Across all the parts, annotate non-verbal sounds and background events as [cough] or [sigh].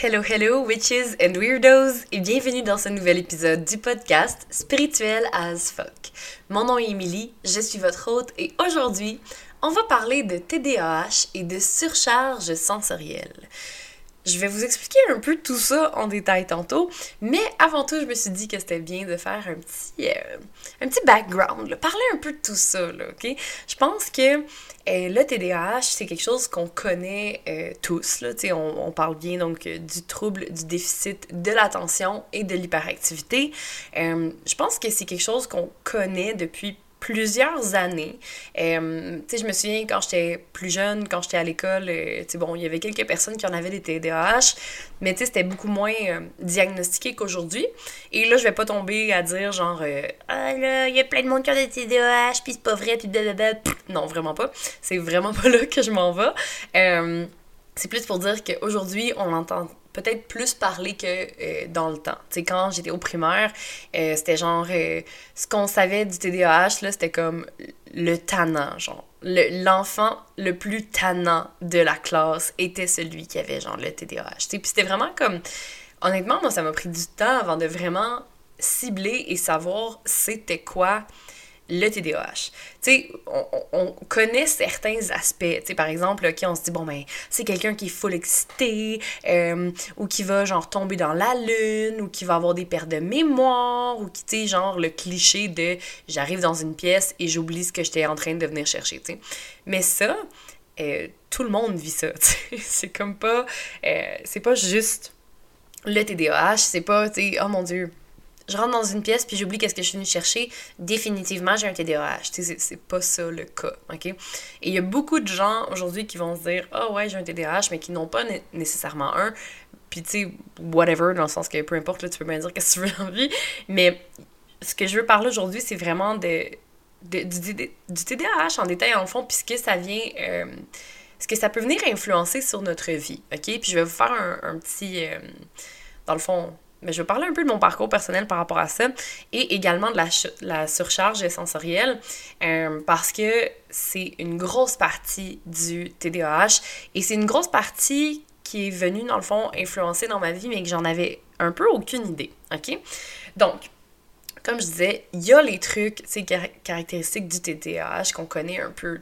Hello, hello, witches and weirdos, et bienvenue dans ce nouvel épisode du podcast Spirituel as fuck. Mon nom est Emily, je suis votre hôte, et aujourd'hui, on va parler de TDAH et de surcharge sensorielle. Je vais vous expliquer un peu tout ça en détail tantôt, mais avant tout, je me suis dit que c'était bien de faire un petit, euh, un petit background, parler un peu de tout ça, là, ok? Je pense que euh, le TDAH, c'est quelque chose qu'on connaît euh, tous, là, on, on parle bien donc du trouble du déficit de l'attention et de l'hyperactivité. je pense que c'est quelque chose qu'on connaît depuis plusieurs années. Euh, je me souviens quand j'étais plus jeune, quand j'étais à l'école, euh, bon, il y avait quelques personnes qui en avaient des TDAH, mais c'était beaucoup moins euh, diagnostiqué qu'aujourd'hui. Et là, je vais pas tomber à dire genre, ah là, il y a plein de monde qui a des TDAH, puis c'est pas vrai, puis blablabla. Non, vraiment pas. C'est vraiment [laughs] pas là que je m'en vais. c'est plus pour dire qu'aujourd'hui, on entend peut-être plus parler que euh, dans le temps. Tu sais, quand j'étais au primaire, euh, c'était genre... Euh, ce qu'on savait du TDAH, là, c'était comme le tannant, genre. L'enfant le, plus tannant de la classe était celui qui avait, genre, le TDAH. Tu puis c'était vraiment comme... Honnêtement, moi, ça m'a pris du temps avant de vraiment cibler et savoir c'était quoi le TDAH. Tu on, on, connaît certains aspects. Tu sais, par exemple, on se dit, bon, ben, c'est quelqu'un qui est full excité, euh, ou qui va, genre, tomber dans la lune, ou qui va avoir des pertes de mémoire, ou qui, tu genre, le cliché de j'arrive dans une pièce et j'oublie ce que j'étais en train de venir chercher, tu sais. Mais ça, euh, tout le monde vit ça. [laughs] C'est comme pas... Euh, c'est pas juste le TDAH, c'est pas, tu sais, oh mon Dieu je rentre dans une pièce puis j'oublie qu'est-ce que je suis venue chercher, définitivement, j'ai un TDAH. C'est pas ça le cas, OK? Et il y a beaucoup de gens aujourd'hui qui vont se dire « Ah oh, ouais, j'ai un TDAH », mais qui n'ont pas nécessairement un. Puis tu sais, whatever, dans le sens que peu importe, là, tu peux bien dire qu'est-ce que tu veux dans vie. Mais ce que je veux parler aujourd'hui, c'est vraiment de, du, TDAH en détail, en fond, puisque ça vient... Euh, ce que ça peut venir influencer sur notre vie, OK? Puis je vais vous faire un, petit... Euh, dans le fond, mais je vais parler un peu de mon parcours personnel par rapport à ça et également de la, surcharge sensorielle euh, parce que c'est une grosse partie du TDAH et c'est une grosse partie qui est venue dans le fond influencer dans ma vie mais que j'en avais un peu aucune idée, OK? Donc, comme je disais, il y a les trucs, ces caractéristiques du TDAH qu'on connaît un peu,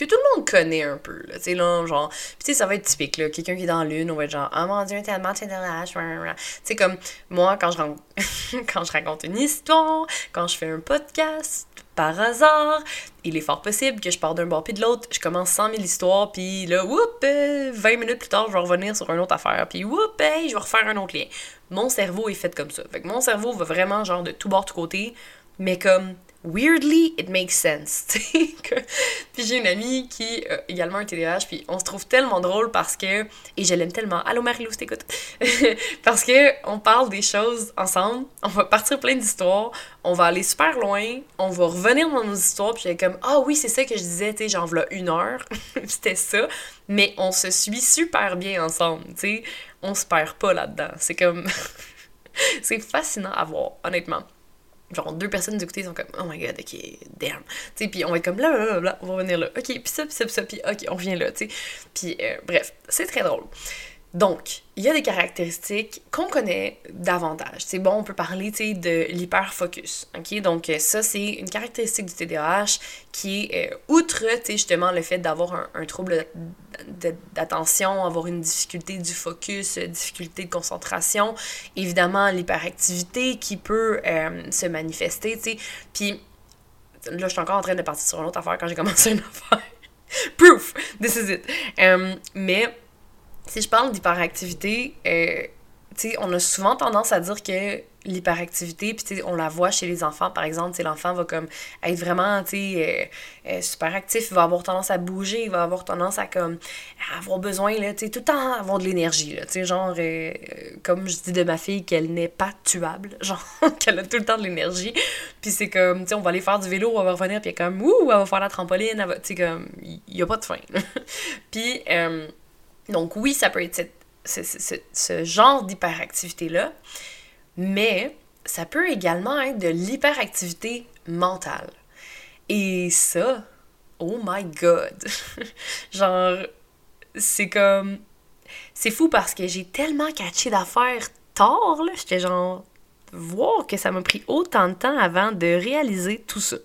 que tout le monde connaît un peu, là, tu sais, là, genre, puis tu sais, ça va être typique, là, quelqu'un qui est dans l'une, on va être genre, oh mon dieu, tellement TDAH, tu sais, comme, moi, quand je, [laughs] quand je raconte une histoire, quand je fais un podcast, par hasard, il est fort possible que je pars d'un bord puis de l'autre, je commence 100 000 histoires, puis là, whoop, 20 euh, minutes plus tard, je vais revenir sur une autre affaire, puis whoop, hey, je vais refaire un autre lien. Mon cerveau est fait comme ça. Fait que mon cerveau va vraiment, genre, de tout bord, tout côté, mais comme weirdly, it makes sense. [laughs] puis j'ai une amie qui a également un TDAH, puis on se trouve tellement drôle parce que, et je l'aime tellement, allô Marie-Lou, t'écoutes, [laughs] parce que on parle des choses ensemble, on va partir plein d'histoires, on va aller super loin, on va revenir dans nos histoires, puis elle est comme, ah oui, c'est ça que je disais, tu sais, j'en voilà une heure, [laughs] c'était ça, mais on se suit super bien ensemble, tu sais, on se perd pas là-dedans, c'est comme, c'est fascinant à voir, honnêtement genre deux personnes du côté sont comme oh my god ok damn. Tu sais puis on va être comme là on va revenir là. Ok puis ça puis ça puis ça puis ok on revient là tu sais. Puis euh, bref c'est très drôle donc, il y a des caractéristiques qu'on connaît davantage. C'est bon, on peut parler de l'hyperfocus. ok? Donc, euh, ça, c'est une caractéristique du TDAH qui est, euh, outre justement le fait d'avoir un, trouble d'attention, avoir une difficulté du focus, euh, difficulté de concentration, évidemment l'hyperactivité qui peut se manifester. Puis, là, je suis encore en train de partir sur une autre affaire quand j'ai commencé une [laughs] affaire. Proof! This is it. mais si je parle d'hyperactivité, euh, on a souvent tendance à dire que l'hyperactivité, puis on la voit chez les enfants, par exemple, l'enfant va comme être vraiment, tu euh, euh, super actif, il va avoir tendance à bouger, il va avoir tendance à comme avoir besoin, là, tu tout le temps avoir de l'énergie, là, tu genre, comme je dis de ma fille, qu'elle n'est pas tuable, [laughs] genre, qu'elle a tout le temps de l'énergie, puis c'est comme, tu on va aller faire du vélo, on va revenir, puis comme, ouh, elle va faire la trampoline, tu sais, comme, il n'y a pas de fin. [laughs] puis, donc oui, ça peut être ce, genre d'hyperactivité-là, mais ça peut également être de l'hyperactivité mentale. Et ça, oh my god! [laughs] Genre, c'est comme... c'est fou parce que j'ai tellement catché d'affaires tard, là. J'étais genre, voir que ça m'a pris autant de temps avant de réaliser tout ça.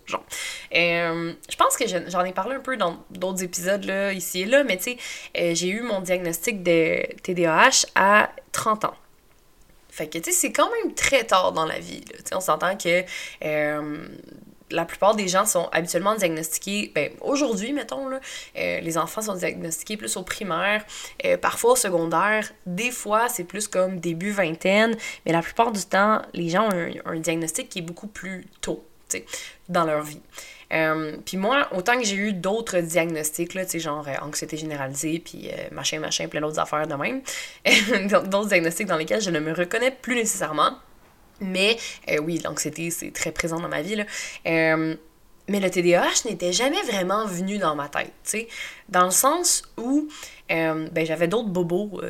Euh, je pense que j'en ai parlé un peu dans d'autres épisodes là, ici et là, mais tu sais, euh, j'ai eu mon diagnostic de TDAH à 30 ans. Fait que, tu sais, c'est quand même très tard dans la vie. Là. On s'entend que euh, la plupart des gens sont habituellement diagnostiqués, ben, aujourd'hui, mettons, euh, les enfants sont diagnostiqués plus au primaire, euh, parfois au secondaire, des fois c'est plus comme début vingtaine, mais la plupart du temps, les gens ont un, diagnostic qui est beaucoup plus tôt, dans leur vie. Euh, puis moi, autant que j'ai eu d'autres diagnostics, là, genre anxiété généralisée, puis machin, machin, plein d'autres affaires de même, [laughs] d'autres diagnostics dans lesquels je ne me reconnais plus nécessairement, mais euh, oui, l'anxiété, c'est très présent dans ma vie. Là. Euh, mais le TDAH n'était jamais vraiment venu dans ma tête, tu sais, dans le sens où euh, ben, j'avais d'autres bobos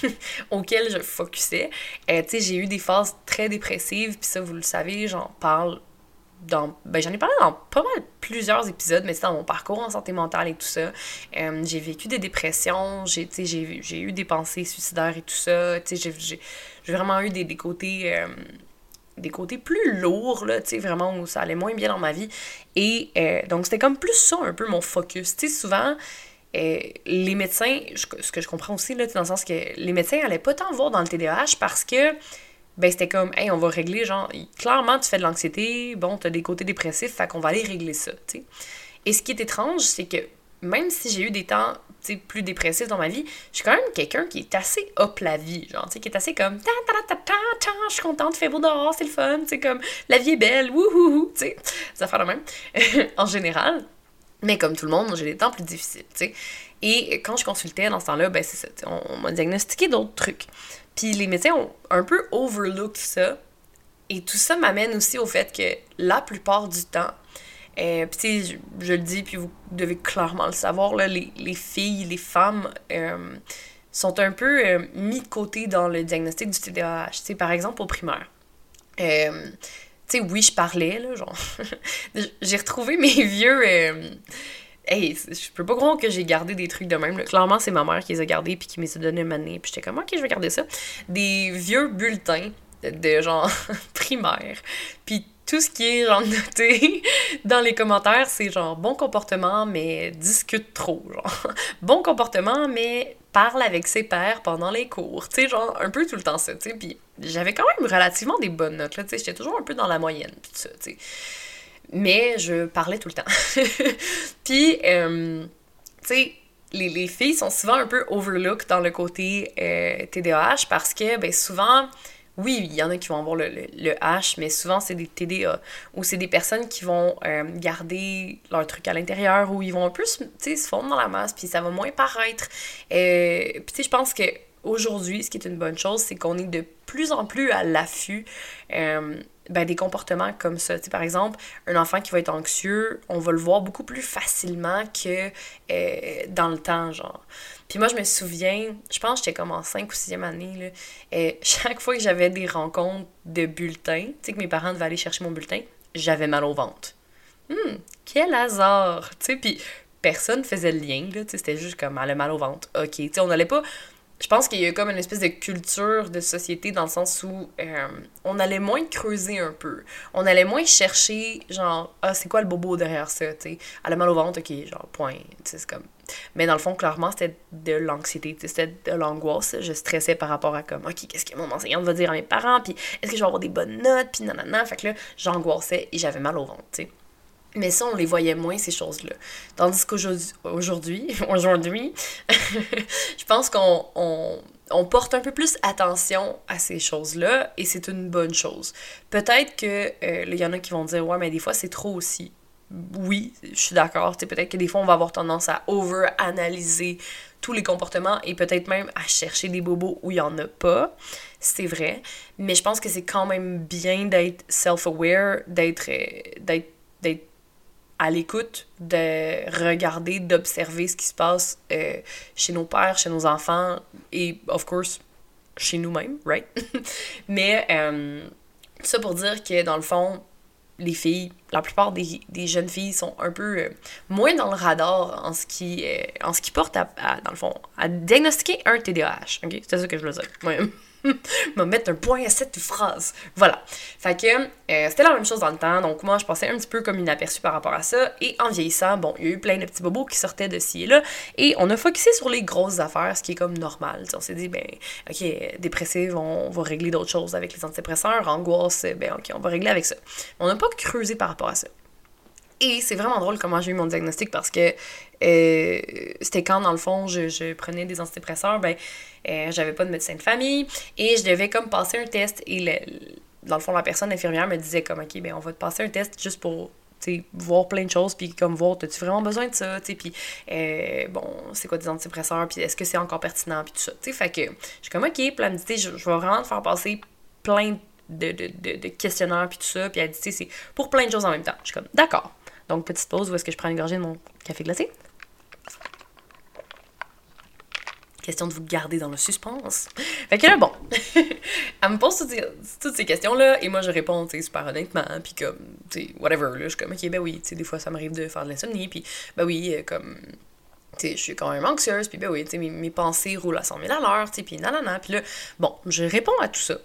[laughs] auxquels je focusais. tu sais, j'ai eu des phases très dépressives, puis ça, vous le savez, j'en parle Ben, j'en ai parlé dans pas mal plusieurs épisodes, mais c'est dans mon parcours en santé mentale et tout ça. j'ai vécu des dépressions, j'ai, j'ai, eu des pensées suicidaires et tout ça, tu sais, j'ai, vraiment eu des, des côtés des côtés plus lourds, là, tu sais, vraiment où ça allait moins bien dans ma vie. Et euh, donc, c'était comme plus ça, un peu mon focus. Tu sais, souvent, euh, les médecins, ce que je comprends aussi, là, dans le sens que les médecins n'allaient pas tant voir dans le TDAH parce que, ben, c'était comme, hey, on va régler, genre, clairement, tu fais de l'anxiété, bon, tu as des côtés dépressifs, fait qu'on va aller régler ça, tu sais. Et ce qui est étrange, c'est que même si j'ai eu des temps plus dépressifs dans ma vie, je suis quand même quelqu'un qui est assez up la vie, genre, tu sais, qui est assez comme ta ta ta ta ta, je suis contente, fait beau dehors, c'est le fun, sais, comme la vie est belle, wouhou, tu sais, ça fait le même, [laughs] en général. Mais comme tout le monde, j'ai des temps plus difficiles, tu sais. Et quand je consultais dans ce temps-là, ben c'est ça, on, m'a diagnostiqué d'autres trucs. Puis les médecins ont un peu overlooked ça. Et tout ça m'amène aussi au fait que la plupart du temps, euh, puis, je, le dis, puis vous devez clairement le savoir, les, les filles, les femmes euh, sont un peu euh, mis de côté dans le diagnostic du TDAH. par exemple, au primaire. Euh, tu sais, oui, je parlais, genre. [laughs] j'ai retrouvé mes vieux. Hey, je peux pas croire que j'ai gardé des trucs de même. Clairement, c'est ma mère qui les a gardés puis qui me les a donnés Puis j'étais comme, ok, je vais garder ça. Des vieux bulletins de genre [laughs] primaire. Puis tout ce qui est genre noté [laughs] dans les commentaires, c'est genre bon comportement, mais discute trop. Genre [laughs] bon comportement, mais parle avec ses pairs pendant les cours. Tu sais, genre un peu tout le temps ça. Tu puis j'avais quand même relativement des bonnes notes. Là, tu j'étais toujours un peu dans la moyenne. Tout ça, tu sais. Mais je parlais tout le temps. [laughs] puis, euh, tu sais, les, les, filles sont souvent un peu overlooked dans le côté euh, TDAH parce que, ben, souvent, oui, il y en a qui vont avoir le, le, H, mais souvent c'est des TDA. Ou c'est des personnes qui vont euh, garder leur truc à l'intérieur, ou ils vont un peu se fondre dans la masse, puis ça va moins paraître. Euh, puis tu sais, je pense que aujourd'hui, ce qui est une bonne chose, c'est qu'on est de plus en plus à l'affût euh, ben, des comportements comme ça. par exemple, un enfant qui va être anxieux, on va le voir beaucoup plus facilement que dans le temps, genre. Puis moi, je me souviens, je pense que j'étais comme en 5 ou 6e année, là, et [laughs] chaque fois que j'avais des rencontres de bulletins, tu sais, que mes parents devaient aller chercher mon bulletin, j'avais mal au ventre. Hum, quel hasard! Tu sais, puis personne faisait le lien, là, tu sais, c'était juste comme, elle a mal au ventre. Ok, tu sais, on n'allait pas je pense qu'il y a comme une espèce de culture de société dans le sens où euh, on allait moins creuser un peu. On allait moins chercher, genre, ah, c'est quoi le bobo derrière ça, tu sais. Elle a mal au ventre, ok, genre, point. c'est comme. Mais dans le fond, clairement, c'était de l'anxiété, c'était de l'angoisse. Je stressais par rapport à comme, ok, qu'est-ce que mon enseignante va dire à mes parents, puis est-ce que je vais avoir des bonnes notes, puis nanana. Fait que là, j'angoissais et j'avais mal au ventre, tu sais. Mais ça, on les voyait moins, ces choses-là. Tandis qu'aujourd'hui, aujourd'hui, [laughs] [laughs] je pense qu'on on, porte un peu plus attention à ces choses-là et c'est une bonne chose. Peut-être que euh, il y en a qui vont dire ouais, mais des fois c'est trop aussi. Oui, je suis d'accord. Peut-être que des fois on va avoir tendance à over-analyser tous les comportements et peut-être même à chercher des bobos où il n'y en a pas. C'est vrai. Mais je pense que c'est quand même bien d'être self-aware, d'être d'être à l'écoute, de regarder, d'observer ce qui se passe euh, chez nos pères, chez nos enfants et, of course, chez nous-mêmes, right? [laughs] Mais euh, ça pour dire que, dans le fond, les filles, la plupart des, jeunes filles sont un peu euh, moins dans le radar en ce qui, euh, en ce qui porte à, dans le fond, à diagnostiquer un TDAH. OK? C'est ça que je veux dire. [laughs] me mettre un point à cette phrase. Voilà. Fait euh, c'était la même chose dans le temps. Donc moi, je passais un petit peu comme inaperçu par rapport à ça. Et en vieillissant, bon, il y a eu plein de petits bobos qui sortaient de ci et là. Et on a focusé sur les grosses affaires, ce qui est comme normal. on s'est dit, ben, ok, dépressive, on va régler d'autres choses avec les antidépresseurs. Angoisse, ben, ok, on va régler avec ça. On n'a pas creusé par rapport à ça. Et c'est vraiment drôle comment j'ai eu mon diagnostic parce que euh, c'était quand, dans le fond, je, prenais des antidépresseurs, ben, euh, j'avais pas de médecin de famille et je devais comme passer un test et dans le fond, la personne infirmière me disait comme, OK, ben, on va te passer un test juste pour voir plein de choses, puis comme voir, as-tu vraiment besoin de ça, tu puis euh, bon, c'est quoi des antidépresseurs, puis est-ce que c'est encore pertinent, puis tout ça, tu sais, fait que je suis comme, ok, puis elle me je, vais vraiment te faire passer plein de, de, de, de questionnaires, puis tout ça, puis elle dit, c'est pour plein de choses en même temps. Je suis comme, d'accord. Donc, petite pause où est-ce que je prends une gorgée de mon café glacé. Question de vous garder dans le suspense. Fait que là, bon, [laughs] elle me pose toutes ces, questions-là, et moi, je réponds, tu sais, super honnêtement, puis comme, tu sais, whatever, là, je suis comme, ok, ben oui, tu sais, des fois, ça m'arrive de faire de l'insomnie, puis ben oui, euh, comme, tu sais, je suis quand même anxieuse, puis ben oui, tu sais, mes, mes, pensées roulent à 100 000 à l'heure, tu sais, puis nanana, puis là, bon, je réponds à tout ça.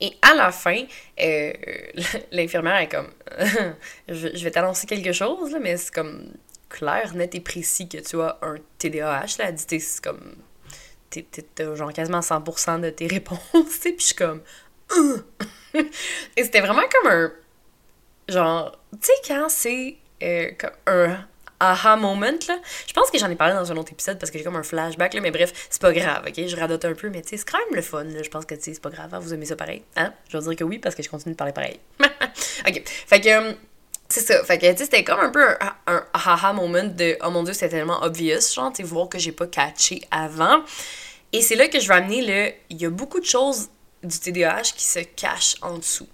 Et à la fin, euh, [laughs] l'infirmière est comme [laughs] je, vais t'annoncer quelque chose, là, mais c'est comme clair, net et précis que tu as un TDAH. Là. Elle dit c'est comme. T'as genre quasiment 100% de tes [laughs] réponses. Puis je suis comme. et c'était vraiment comme un. Genre, tu sais, quand c'est euh, comme un aha moment, là. Je pense que j'en ai parlé dans un autre épisode parce que j'ai comme un flashback, là, mais bref, c'est pas grave, ok? Je radote un peu, mais tu sais, c'est quand même le fun, là. Je pense que, tu sais, c'est pas grave, hein, vous aimez ça pareil, hein? Je vais dire que oui parce que je continue de parler pareil. [laughs] ok, fait que. Euh, c'est ça, fait que, tu sais, c'était comme un peu un, un aha moment de « Oh mon Dieu, c'est tellement obvious », genre, tu voir que j'ai pas catché avant. Et c'est là que je vais amener le... Il y a beaucoup de choses du TDAH qui se cachent en dessous.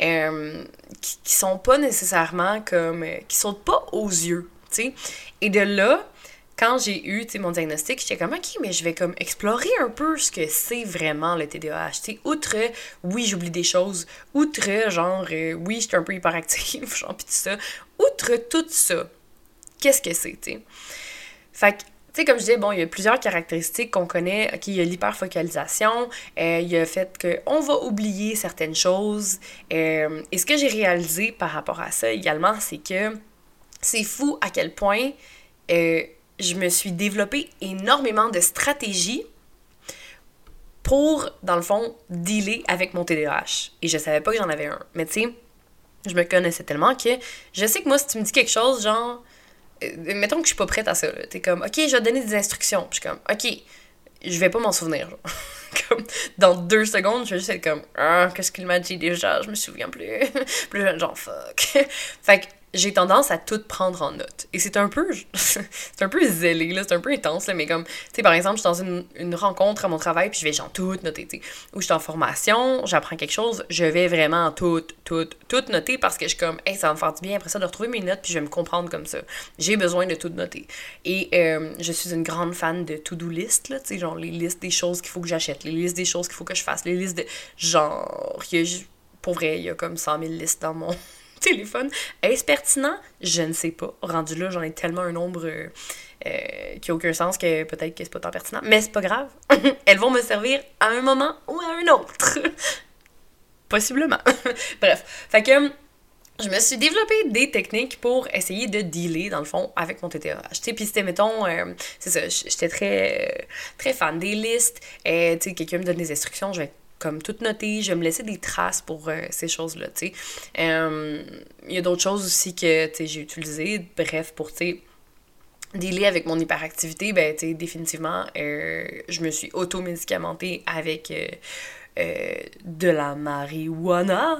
Euh, qui, qui, sont pas nécessairement comme. Euh, qui sautent pas aux yeux. sais. Et de là, quand j'ai eu mon diagnostic, j'étais comme, OK, mais je vais comme explorer un peu ce que c'est vraiment le TDAH. sais. outre, oui, j'oublie des choses, outre, genre, euh, oui, j'étais un peu hyperactive, [laughs] genre, pis tout ça, outre tout ça, qu'est-ce que c'est, tu sais? Fait que tu sais, comme je disais, bon, il y a plusieurs caractéristiques qu'on connaît. OK, il y a l'hyperfocalisation, euh, il y a le fait qu'on va oublier certaines choses. Euh, et ce que j'ai réalisé par rapport à ça également, c'est que c'est fou à quel point euh, je me suis développé énormément de stratégies pour, dans le fond, dealer avec mon TDAH. Et je savais pas que j'en avais un. Mais tu sais, je me connaissais tellement que je sais que moi, si tu me dis quelque chose, genre, mettons que je suis pas prête à ça. T'es comme, ok, je vais donner des instructions. Puis je suis comme, ok, je vais pas m'en souvenir. [laughs] comme, dans deux secondes, je vais juste être comme, ah, qu'est-ce qu'il m'a dit déjà, je me souviens plus. [laughs] plus genre, fuck. [laughs] fait j'ai tendance à tout prendre en note. Et c'est un peu, [laughs] c'est un peu zélé, là, c'est un peu intense, là, mais comme, tu sais, par exemple, je suis dans une, une, rencontre à mon travail, puis je vais genre tout noter, tu sais. Ou je suis en formation, j'apprends quelque chose, je vais vraiment tout, tout, tout noter parce que je suis comme, hey, ça va me faire du bien après ça de retrouver mes notes, puis je vais me comprendre comme ça. J'ai besoin de tout noter. Et euh, je suis une grande fan de to-do list, là, tu sais, genre les listes des choses qu'il faut que j'achète, les listes des choses qu'il faut que je fasse, les listes de, genre, pour vrai, il y a comme 100 000 listes dans mon [laughs] téléphone. Est-ce pertinent? Je ne sais pas. Rendu là, j'en ai tellement un nombre euh, euh, qui n'a aucun sens que peut-être que c'est pas tant pertinent. Mais c'est pas grave. [laughs] Elles vont me servir à un moment ou à un autre. [laughs] Possiblement. Bref. Fait que je me suis développé des techniques pour essayer de dealer, dans le fond, avec mon TTAH. Tu puis c'était, mettons, euh, c'est ça, j'étais très, très fan des listes. quelqu'un me donne des instructions, je vais comme tout noter, je me laisser des traces pour euh, ces choses-là, tu sais. Euh, il y a d'autres choses aussi que, tu sais, j'ai utilisées, bref, pour, tu sais, avec mon hyperactivité, ben, tu sais, définitivement, euh, je me suis auto-médicamentée avec de la marijuana.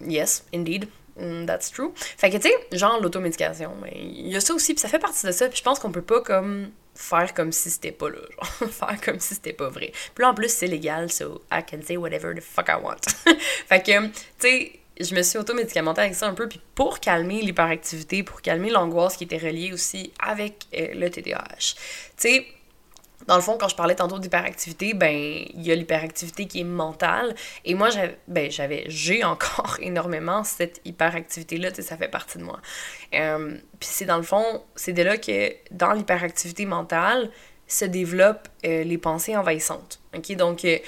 yes, indeed. Mm, that's true. Fait que, tu sais, genre l'automédication, ben, il y a ça aussi, puis ça fait partie de ça, puis je pense qu'on peut pas, comme, faire comme si c'était pas là, genre, [laughs] faire comme si c'était pas vrai. Puis là, en plus, c'est légal, so I can say whatever the fuck I want. [laughs] fait que, tu sais, je me suis auto-médicamentée avec ça un peu, puis pour calmer l'hyperactivité, pour calmer l'angoisse qui était reliée aussi avec euh, le TDAH. Tu sais, dans le fond, quand je parlais tantôt d'hyperactivité, ben, il y a l'hyperactivité qui est mentale. Et moi, ben, j'avais, j'ai encore [laughs] énormément cette hyperactivité-là, tu ça fait partie de moi. Euh, puis c'est dans le fond, c'est de là que dans l'hyperactivité mentale se développent euh, les pensées envahissantes. OK? Donc, euh,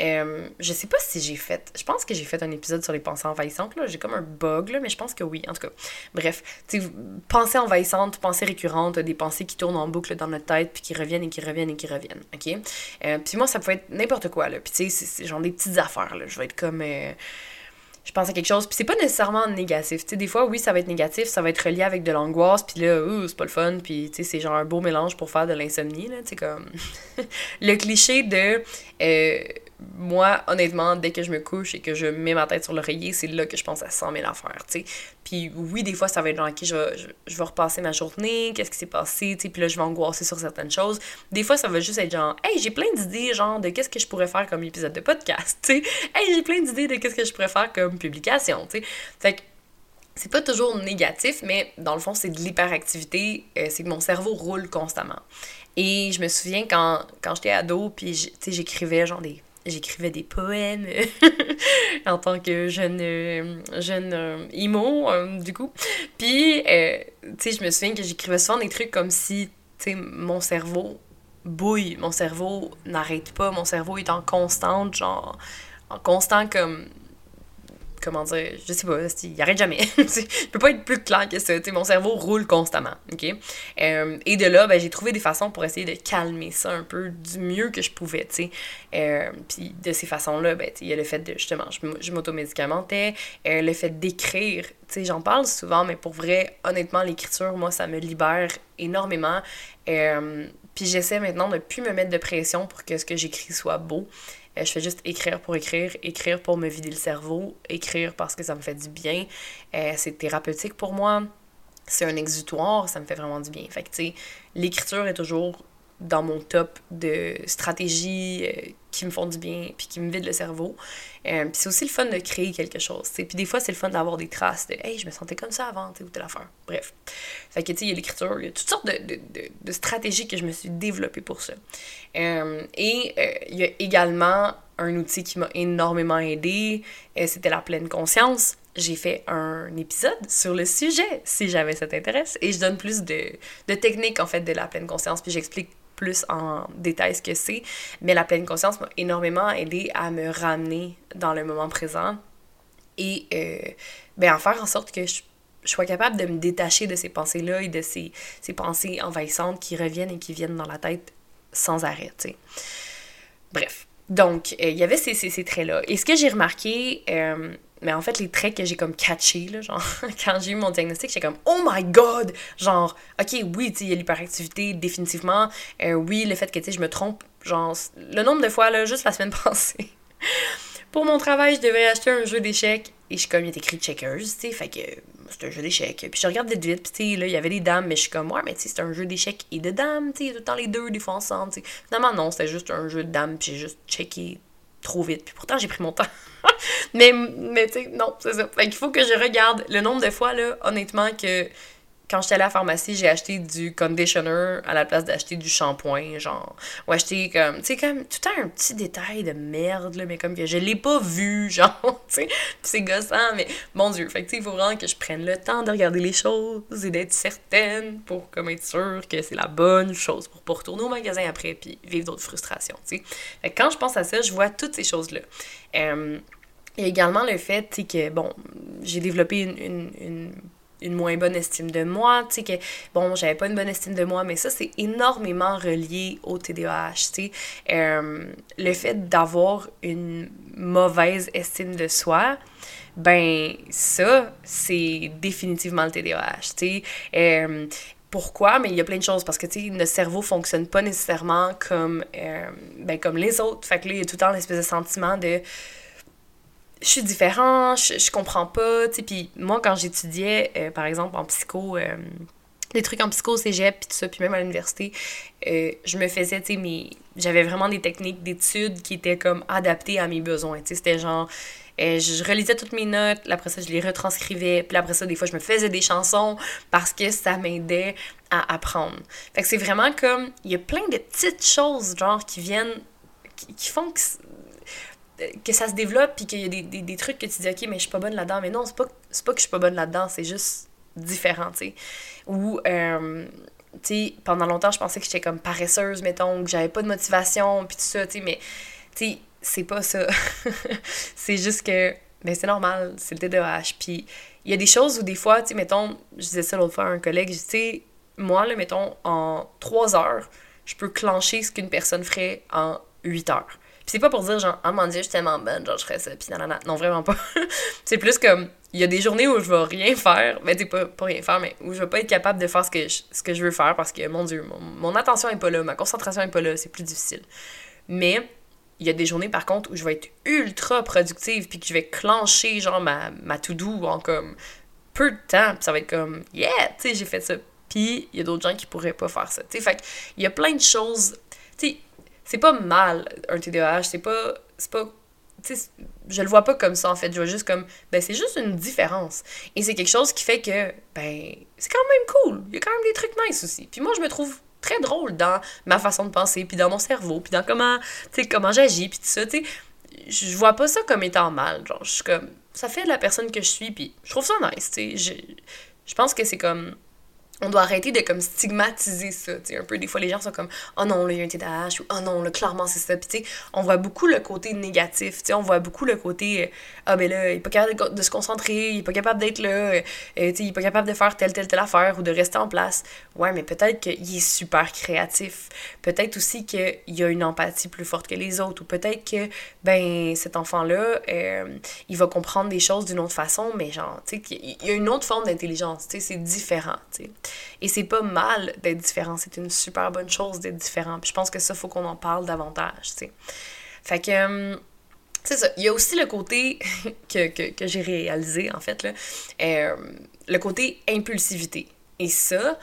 euh, je sais pas si j'ai fait. Je pense que j'ai fait un épisode sur les pensées envahissantes. Là. J'ai comme un bug, là, mais je pense que oui. En tout cas, bref. Pensées envahissantes, pensées récurrentes, des pensées qui tournent en boucle dans notre tête, puis qui reviennent et qui reviennent et qui reviennent. OK? Euh, puis moi, ça peut être n'importe quoi. Là. Puis tu sais, c'est genre des petites affaires. Là. Je vais être comme. Euh, je pense à quelque chose, puis c'est pas nécessairement négatif. Tu sais, des fois, oui, ça va être négatif, ça va être relié avec de l'angoisse, puis là, c'est pas le fun, puis tu sais, c'est genre un beau mélange pour faire de l'insomnie, là, tu sais, comme... [laughs] le cliché de moi, honnêtement, dès que je me couche et que je mets ma tête sur l'oreiller, c'est là que je pense à 100 000 affaires, tu sais. Puis oui, des fois, ça va être genre, je vais, je, vais repasser ma journée, qu'est-ce qui s'est passé, tu sais, puis là, je vais angoisser sur certaines choses. Des fois, ça va juste être genre, hey, j'ai plein d'idées, genre, de qu'est-ce que je pourrais faire comme épisode de podcast, tu sais. Hey, j'ai plein d'idées de qu'est-ce que je pourrais faire comme publication, tu sais. Fait que c'est pas toujours négatif, mais dans le fond, c'est de l'hyperactivité, euh, c'est que mon cerveau roule constamment. Et je me souviens quand, quand j'étais ado, puis j'écrivais genre des j'écrivais des poèmes [laughs] en tant que jeune euh, jeune euh, emo euh, du coup. Puis tu sais je me souviens que j'écrivais souvent des trucs comme si tu sais mon cerveau bouille mon cerveau n'arrête pas mon cerveau est en constante genre en constant comme comment dire, je sais pas, il arrête jamais. [laughs] je peux pas être plus clair que ça. mon cerveau roule constamment. OK? Euh, et de là, ben, j'ai trouvé des façons pour essayer de calmer ça un peu du mieux que je pouvais. sais. Euh, puis de ces façons-là, ben, il y a le fait de justement, je m'automédicamentais, euh, le fait d'écrire. J'en parle souvent, mais pour vrai, honnêtement, l'écriture, moi, ça me libère énormément. puis j'essaie maintenant de plus me mettre de pression pour que ce que j'écris soit beau. Euh, je fais juste écrire pour écrire, écrire pour me vider le cerveau, écrire parce que ça me fait du bien. Euh, c'est thérapeutique pour moi. C'est un exutoire, ça me fait vraiment du bien. Fait que, tu sais, l'écriture est toujours dans mon top de stratégies euh, qui me font du bien puis qui me vident le cerveau. Euh, puis c'est aussi le fun de créer quelque chose. Puis des fois, c'est le fun d'avoir des traces de Hey, je me sentais comme ça avant, ou telle affaire. Bref. Fait que, tu sais, il y a l'écriture, il y a toutes sortes de, de, de, stratégies que je me suis développée pour ça. Euh, et il y a également un outil qui m'a énormément aidé, c'était la pleine conscience j'ai fait un épisode sur le sujet, si jamais ça t'intéresse, et je donne plus de, de techniques, en fait, de la pleine conscience, puis j'explique plus en détail ce que c'est. Mais la pleine conscience m'a énormément aidé à me ramener dans le moment présent et euh, ben, en faire en sorte que je, sois capable de me détacher de ces pensées-là et de ces, ces pensées envahissantes qui reviennent et qui viennent dans la tête sans arrêt. Bref. Donc, euh, il y avait ces, ces, ces traits-là. Et ce que j'ai remarqué, euh, mais en fait, les traits que j'ai comme catché, là, genre, [laughs] quand j'ai eu mon diagnostic, j'étais comme, oh my god! Genre, ok, oui, tu sais, il y a l'hyperactivité, définitivement. Euh, oui, le fait que, tu sais, je me trompe, genre, le nombre de fois, là, juste la semaine [laughs] passée. Pour mon travail, je devais acheter un jeu d'échecs et je suis comme, il est écrit checkers, tu sais, fait que c'est un jeu d'échecs. Puis je regarde vite vite, puis tu sais, là, il y avait des dames, mais je suis comme, ouais, mais tu sais, c'est un jeu d'échecs et de dames, tu sais, tout le temps les deux, des fois ensemble, tu sais. Finalement, non, c'était juste un jeu de dames, puis j'ai juste checké trop vite. Puis pourtant, j'ai pris mon temps. [laughs] mais, mais tu sais, non, c'est ça. Fait qu'il faut que je regarde le nombre de fois, là, honnêtement, que quand j'étais allée à la pharmacie, j'ai acheté du conditioner à la place d'acheter du shampoing, genre. Ou acheter comme, tu sais, comme, tout un petit détail de merde, là, mais comme que je l'ai pas vu, [laughs] genre, tu sais. c'est gossant, mais mon Dieu. Fait que, tu sais, il faut vraiment que je prenne le temps de regarder les choses et d'être certaine pour, comme, être sûre que c'est la bonne chose pour pas retourner au magasin après puis vivre d'autres frustrations, tu sais. Fait que quand je pense à ça, je vois toutes ces choses-là. Euh, a également le fait, que, bon, j'ai développé une une moins bonne estime de moi, tu sais, que, bon, j'avais pas une bonne estime de moi, mais ça, c'est énormément relié au TDAH, tu sais. Euh, le fait d'avoir une mauvaise estime de soi, ben, ça, c'est définitivement le TDAH, tu sais. Euh, pourquoi? Mais il y a plein de choses parce que, tu sais, notre cerveau fonctionne pas nécessairement comme, euh, ben, comme les autres. Fait que là, il y a tout le temps l'espèce de sentiment de je suis différent, je, comprends pas, tu sais, puis moi, quand j'étudiais, euh, par exemple, en psycho, euh, des trucs en psycho, cégep, puis tout ça, puis même à l'université, euh, je me faisais, tu sais, j'avais vraiment des techniques d'études qui étaient comme adaptées à mes besoins, tu sais, c'était genre... je relisais toutes mes notes, après ça, je les retranscrivais, puis après ça, des fois, je me faisais des chansons parce que ça m'aidait à apprendre. Fait que c'est vraiment comme, il y a plein de petites choses, genre, qui viennent, qui, font que, que ça se développe, puis qu'il y a des, des, des, trucs que tu dis, ok, mais je suis pas bonne là-dedans. Mais non, c'est pas, pas que je suis pas bonne là-dedans, c'est juste différent, tu sais. Ou, euh, tu sais, pendant longtemps, je pensais que j'étais comme paresseuse, mettons, que j'avais pas de motivation, puis tout ça, tu sais, mais, tu sais, c'est pas ça. [laughs] c'est juste que, ben, c'est normal, c'est le TDAH. Puis, il y a des choses où des fois, tu sais, mettons, je disais ça l'autre fois à un collègue, tu sais, moi, là, mettons, en trois heures, je peux clencher ce qu'une personne ferait en huit heures. C'est pas pour dire genre, oh mon dieu, je suis tellement bonne, genre je ferais ça, puis nanana. Non, vraiment pas. [laughs] c'est plus comme, il y a des journées où je vais rien faire, mais tu pas, pas rien faire, mais où je vais pas être capable de faire ce que je, ce que je veux faire parce que, mon dieu, mon, mon attention est pas là, ma concentration est pas là, c'est plus difficile. Mais il y a des journées, par contre, où je vais être ultra productive, puis que je vais clencher, genre, ma, ma to-do en comme peu de temps, puis ça va être comme, yeah, tu sais, j'ai fait ça. Puis il y a d'autres gens qui pourraient pas faire ça. Tu sais, fait il y a plein de choses. Tu sais, c'est pas mal un TDAH, c'est pas. C'est pas. Tu je le vois pas comme ça en fait. Je vois juste comme. Ben, c'est juste une différence. Et c'est quelque chose qui fait que. Ben, c'est quand même cool. Il y a quand même des trucs nice aussi. Puis moi, je me trouve très drôle dans ma façon de penser, puis dans mon cerveau, puis dans comment, comment j'agis, puis tout ça, tu sais. Je vois pas ça comme étant mal. Genre, je suis comme. Ça fait de la personne que je suis, puis je trouve ça nice, tu sais. Je, je pense que c'est comme on doit arrêter de comme stigmatiser ça, sais, un peu des fois les gens sont comme oh non, là il y a un TDAH ou oh non, là clairement c'est ça. Puis on voit beaucoup le côté négatif, tu sais, on voit beaucoup le côté ah ben là, il est pas capable de, se concentrer, il est pas capable d'être là, euh, tu sais, il est pas capable de faire telle telle telle affaire ou de rester en place. Ouais, mais peut-être qu'il est super créatif. Peut-être aussi qu'il y a une empathie plus forte que les autres ou peut-être que ben cet enfant-là, euh, il va comprendre des choses d'une autre façon, mais genre, tu sais, il y a une autre forme d'intelligence, tu sais, c'est différent, tu sais. Et c'est pas mal d'être différent, c'est une super bonne chose d'être différent. Puis je pense que ça, faut qu'on en parle davantage, tu sais. Fait que, hum, c'est ça. Il y a aussi le côté [laughs] que, que, que j'ai réalisé, en fait, là, euh, le côté impulsivité. Et ça,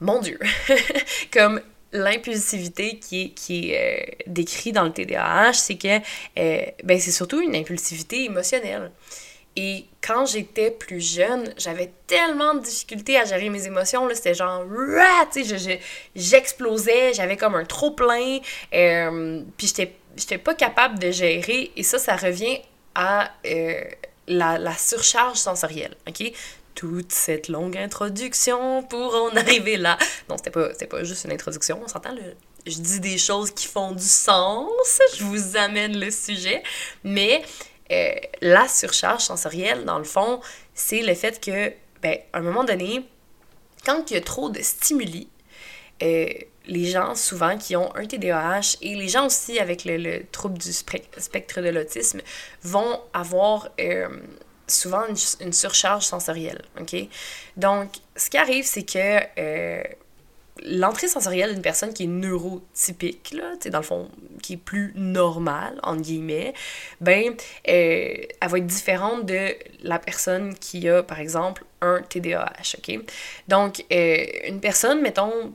mon Dieu, [laughs] comme l'impulsivité qui est, qui est euh, décrit dans le TDAH, c'est que euh, ben, c'est surtout une impulsivité émotionnelle. Et quand j'étais plus jeune, j'avais tellement de difficultés à gérer mes émotions. C'était genre, tu sais, j'explosais, j'avais comme un trop plein. Euh, puis j'étais pas capable de gérer. Et ça, ça revient à euh, la, la, surcharge sensorielle. OK? Toute cette longue introduction pour en [laughs] arriver là. Non, c'était pas, pas juste une introduction, on s'entend. Je dis des choses qui font du sens. Je vous amène le sujet. Mais euh, la surcharge sensorielle, dans le fond, c'est le fait que, ben, à un moment donné, quand il y a trop de stimuli, euh, les gens souvent qui ont un TDAH et les gens aussi avec le, trouble du spectre de l'autisme vont avoir euh, souvent une, surcharge sensorielle. OK? Donc, ce qui arrive, c'est que l'entrée sensorielle d'une personne qui est neurotypique, là, dans le fond, qui est plus normale, entre guillemets, ben, euh, elle va être différente de la personne qui a, par exemple, un TDAH, OK? Donc, euh, une personne, mettons,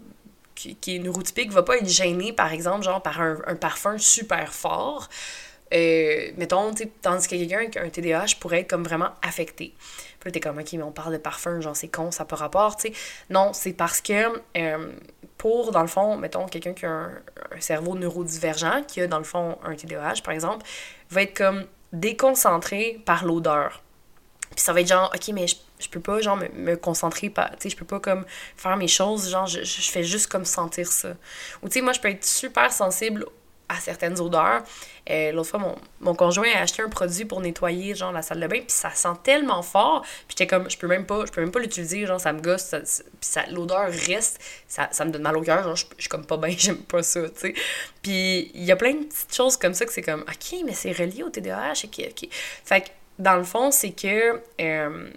qui, est neurotypique, va pas être gênée, par exemple, genre par un parfum super fort, euh, mettons, tandis que quelqu'un qui a un TDAH pourrait être comme vraiment affecté. Puis t'es comme, ok, mais on parle de parfum, genre c'est con, ça peut rapport. Non, c'est parce que euh, pour, dans le fond, mettons, quelqu'un qui a un, cerveau neurodivergent, qui a dans le fond un TDAH, par exemple, va être comme déconcentré par l'odeur. Puis ça va être genre, ok, mais je, je peux pas, genre, me, me concentrer, tu sais, je peux pas, comme, faire mes choses, genre, je, je fais juste comme sentir ça. Ou, tu sais, moi, je peux être super sensible à certaines odeurs. Euh, L'autre fois, mon, mon, conjoint a acheté un produit pour nettoyer genre la salle de bain, puis ça sent tellement fort, puis j'étais comme, je peux même pas, je peux même pas l'utiliser, genre ça me gosse, puis l'odeur reste, ça, ça me donne mal au cœur, genre je, suis comme pas bien, [laughs] j'aime pas ça, tu sais. Puis il y a plein de petites choses comme ça que c'est comme, ok, mais c'est relié au TDAH, ok, ok. Fait que dans le fond, c'est que. Euh,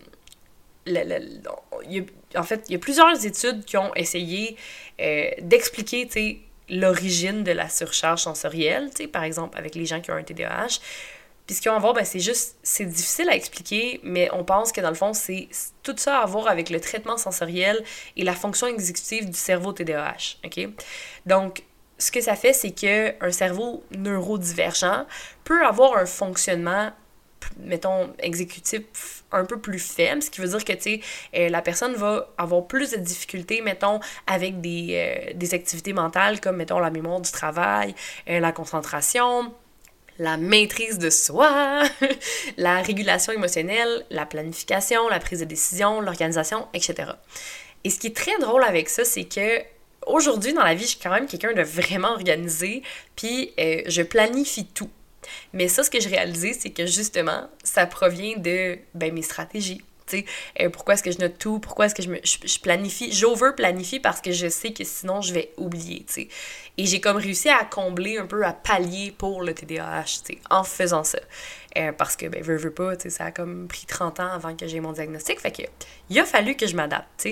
en fait, il y a plusieurs études qui ont essayé euh, d'expliquer, tu sais, l'origine de la surcharge sensorielle, par exemple avec les gens qui ont un TDAH. Puis ce qu'ils vont voir, ben, c'est juste, c'est difficile à expliquer, mais on pense que dans le fond, c'est tout ça à voir avec le traitement sensoriel et la fonction exécutive du cerveau TDAH, ok? Donc, ce que ça fait, c'est qu'un cerveau neurodivergent peut avoir un fonctionnement mettons, exécutif un peu plus faible, ce qui veut dire que, tu sais, euh, la personne va avoir plus de difficultés, mettons, avec des, euh, des activités mentales comme, mettons, la mémoire du travail, euh, la concentration, la maîtrise de soi, [laughs] la régulation émotionnelle, la planification, la prise de décision, l'organisation, etc. Et ce qui est très drôle avec ça, c'est que aujourd'hui dans la vie, je suis quand même quelqu'un de vraiment organisé, puis je planifie tout. Mais ça, ce que j'ai réalisé, c'est que justement, ça provient de ben, mes stratégies. Euh, pourquoi est-ce que je note tout? Pourquoi est-ce que je, me, je, planifie? J'over-planifie parce que je sais que sinon, je vais oublier. sais. Et j'ai comme réussi à combler un peu, à pallier pour le TDAH en faisant ça. Euh, parce que, ben, veux, veux pas, ça a comme pris 30 ans avant que j'ai mon diagnostic. Fait que, il a fallu que je m'adapte.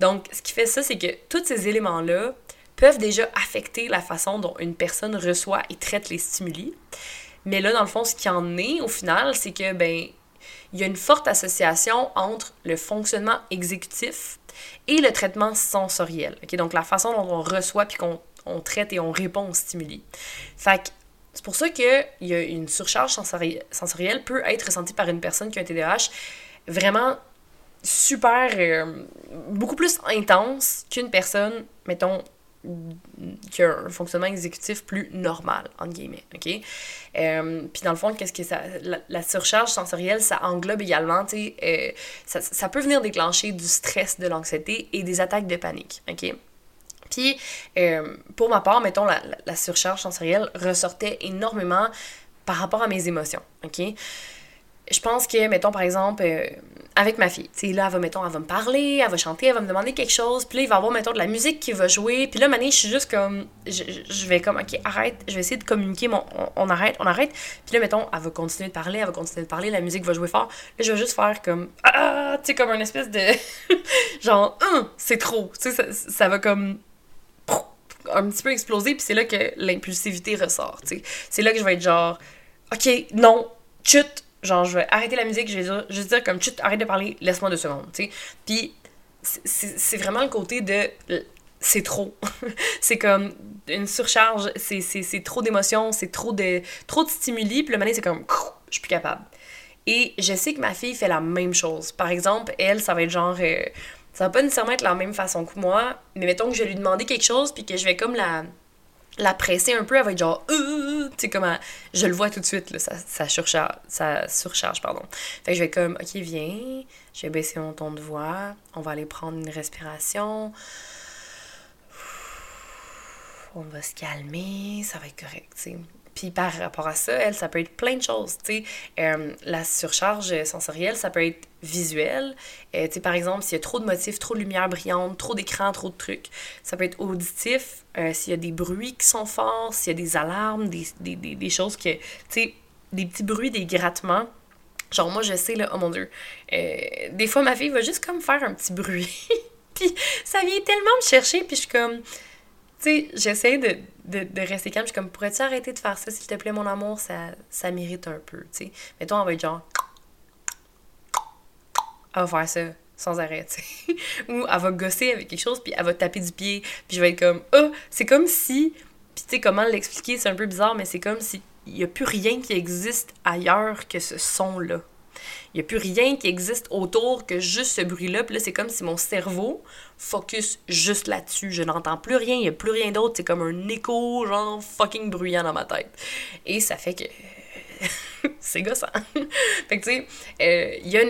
Donc, ce qui fait ça, c'est que tous ces éléments-là peuvent déjà affecter la façon dont une personne reçoit et traite les stimuli. Mais là, dans le fond, ce qui en est au final, c'est que, ben, il y a une forte association entre le fonctionnement exécutif et le traitement sensoriel. Donc, la façon dont on reçoit puis qu'on on traite et on répond aux stimuli. C'est pour ça qu'il y a une surcharge sensorielle peut être ressentie par une personne qui a un TDAH vraiment super, euh, beaucoup plus intense qu'une personne, mettons, qui a un fonctionnement exécutif plus normal, entre guillemets, OK? Euh, puis dans le fond, qu'est-ce que ça... La, surcharge sensorielle, ça englobe également, euh, ça, ça, peut venir déclencher du stress, de l'anxiété et des attaques de panique, OK? Puis, euh, pour ma part, mettons, la, la, surcharge sensorielle ressortait énormément par rapport à mes émotions, OK? Je pense que, mettons, par exemple, avec ma fille. Tu sais, là, elle va, mettons, elle va me parler, elle va chanter, elle va me demander quelque chose, puis là, il va y avoir, mettons, de la musique qui va jouer, puis là, maintenant, je suis juste comme, je, vais comme, ok, arrête, je vais essayer de communiquer, mon, on, arrête, on arrête, puis là, mettons, elle va continuer de parler, elle va continuer de parler, la musique va jouer fort, là, je vais juste faire comme, ah, tu sais, comme un espèce de, [laughs] genre, hum, c'est trop, tu sais, ça, ça va comme, un petit peu exploser, puis c'est là que l'impulsivité ressort, tu sais. C'est là que je vais être genre, ok, non, chut, Genre, je vais arrêter la musique, je vais dire, dire comme, tu arrête de parler, laisse-moi deux secondes, tu sais. Puis, c'est vraiment le côté de c'est trop. [laughs] c'est comme une surcharge, c'est trop d'émotions, c'est trop de, trop de stimuli, puis le moment c'est comme, je suis plus capable. Et je sais que ma fille fait la même chose. Par exemple, elle, ça va être genre, euh, ça va pas nécessairement être la même façon que moi, mais mettons que je vais lui demander quelque chose, puis que je vais comme la la presser un peu, elle va être genre, euh, tu sais, comment, je le vois tout de suite, là, ça, ça, surcharge, ça surcharge, pardon. Fait que je vais comme, ok, viens, je vais baisser mon ton de voix, on va aller prendre une respiration, on va se calmer, ça va être correct, tu sais. Puis par rapport à ça, elle, ça peut être plein de choses, tu sais. Euh, la surcharge sensorielle, ça peut être visuel. Euh, tu sais, par exemple, s'il y a trop de motifs, trop de lumière brillante, trop d'écran, trop de trucs. Ça peut être auditif, euh, s'il y a des bruits qui sont forts, s'il y a des alarmes, des, des, des, des choses que, tu sais, des petits bruits, des grattements. Genre, moi, je sais, là, oh mon Dieu, des fois, ma fille va juste comme faire un petit bruit. [laughs] puis ça vient tellement me chercher, puis je suis comme tu sais, j'essaie de, de, de, rester calme. Je suis comme, pourrais-tu arrêter de faire ça, s'il te plaît, mon amour? Ça, ça mérite un peu, tu sais. Mettons, on va être genre. Elle va faire ça sans arrêt, tu sais. [laughs] Ou elle va gosser avec quelque chose, puis elle va taper du pied, puis je vais être comme, oh, c'est comme si. Puis tu sais, comment l'expliquer, c'est un peu bizarre, mais c'est comme si il n'y a plus rien qui existe ailleurs que ce son-là. Il n'y a plus rien qui existe autour que juste ce bruit-là. Puis là, c'est comme si mon cerveau focus juste là-dessus. Je n'entends plus rien, il n'y a plus rien d'autre. C'est comme un écho, genre fucking bruyant dans ma tête. Et ça fait que. [laughs] c'est gossant. [laughs] fait que, tu sais, euh, il y a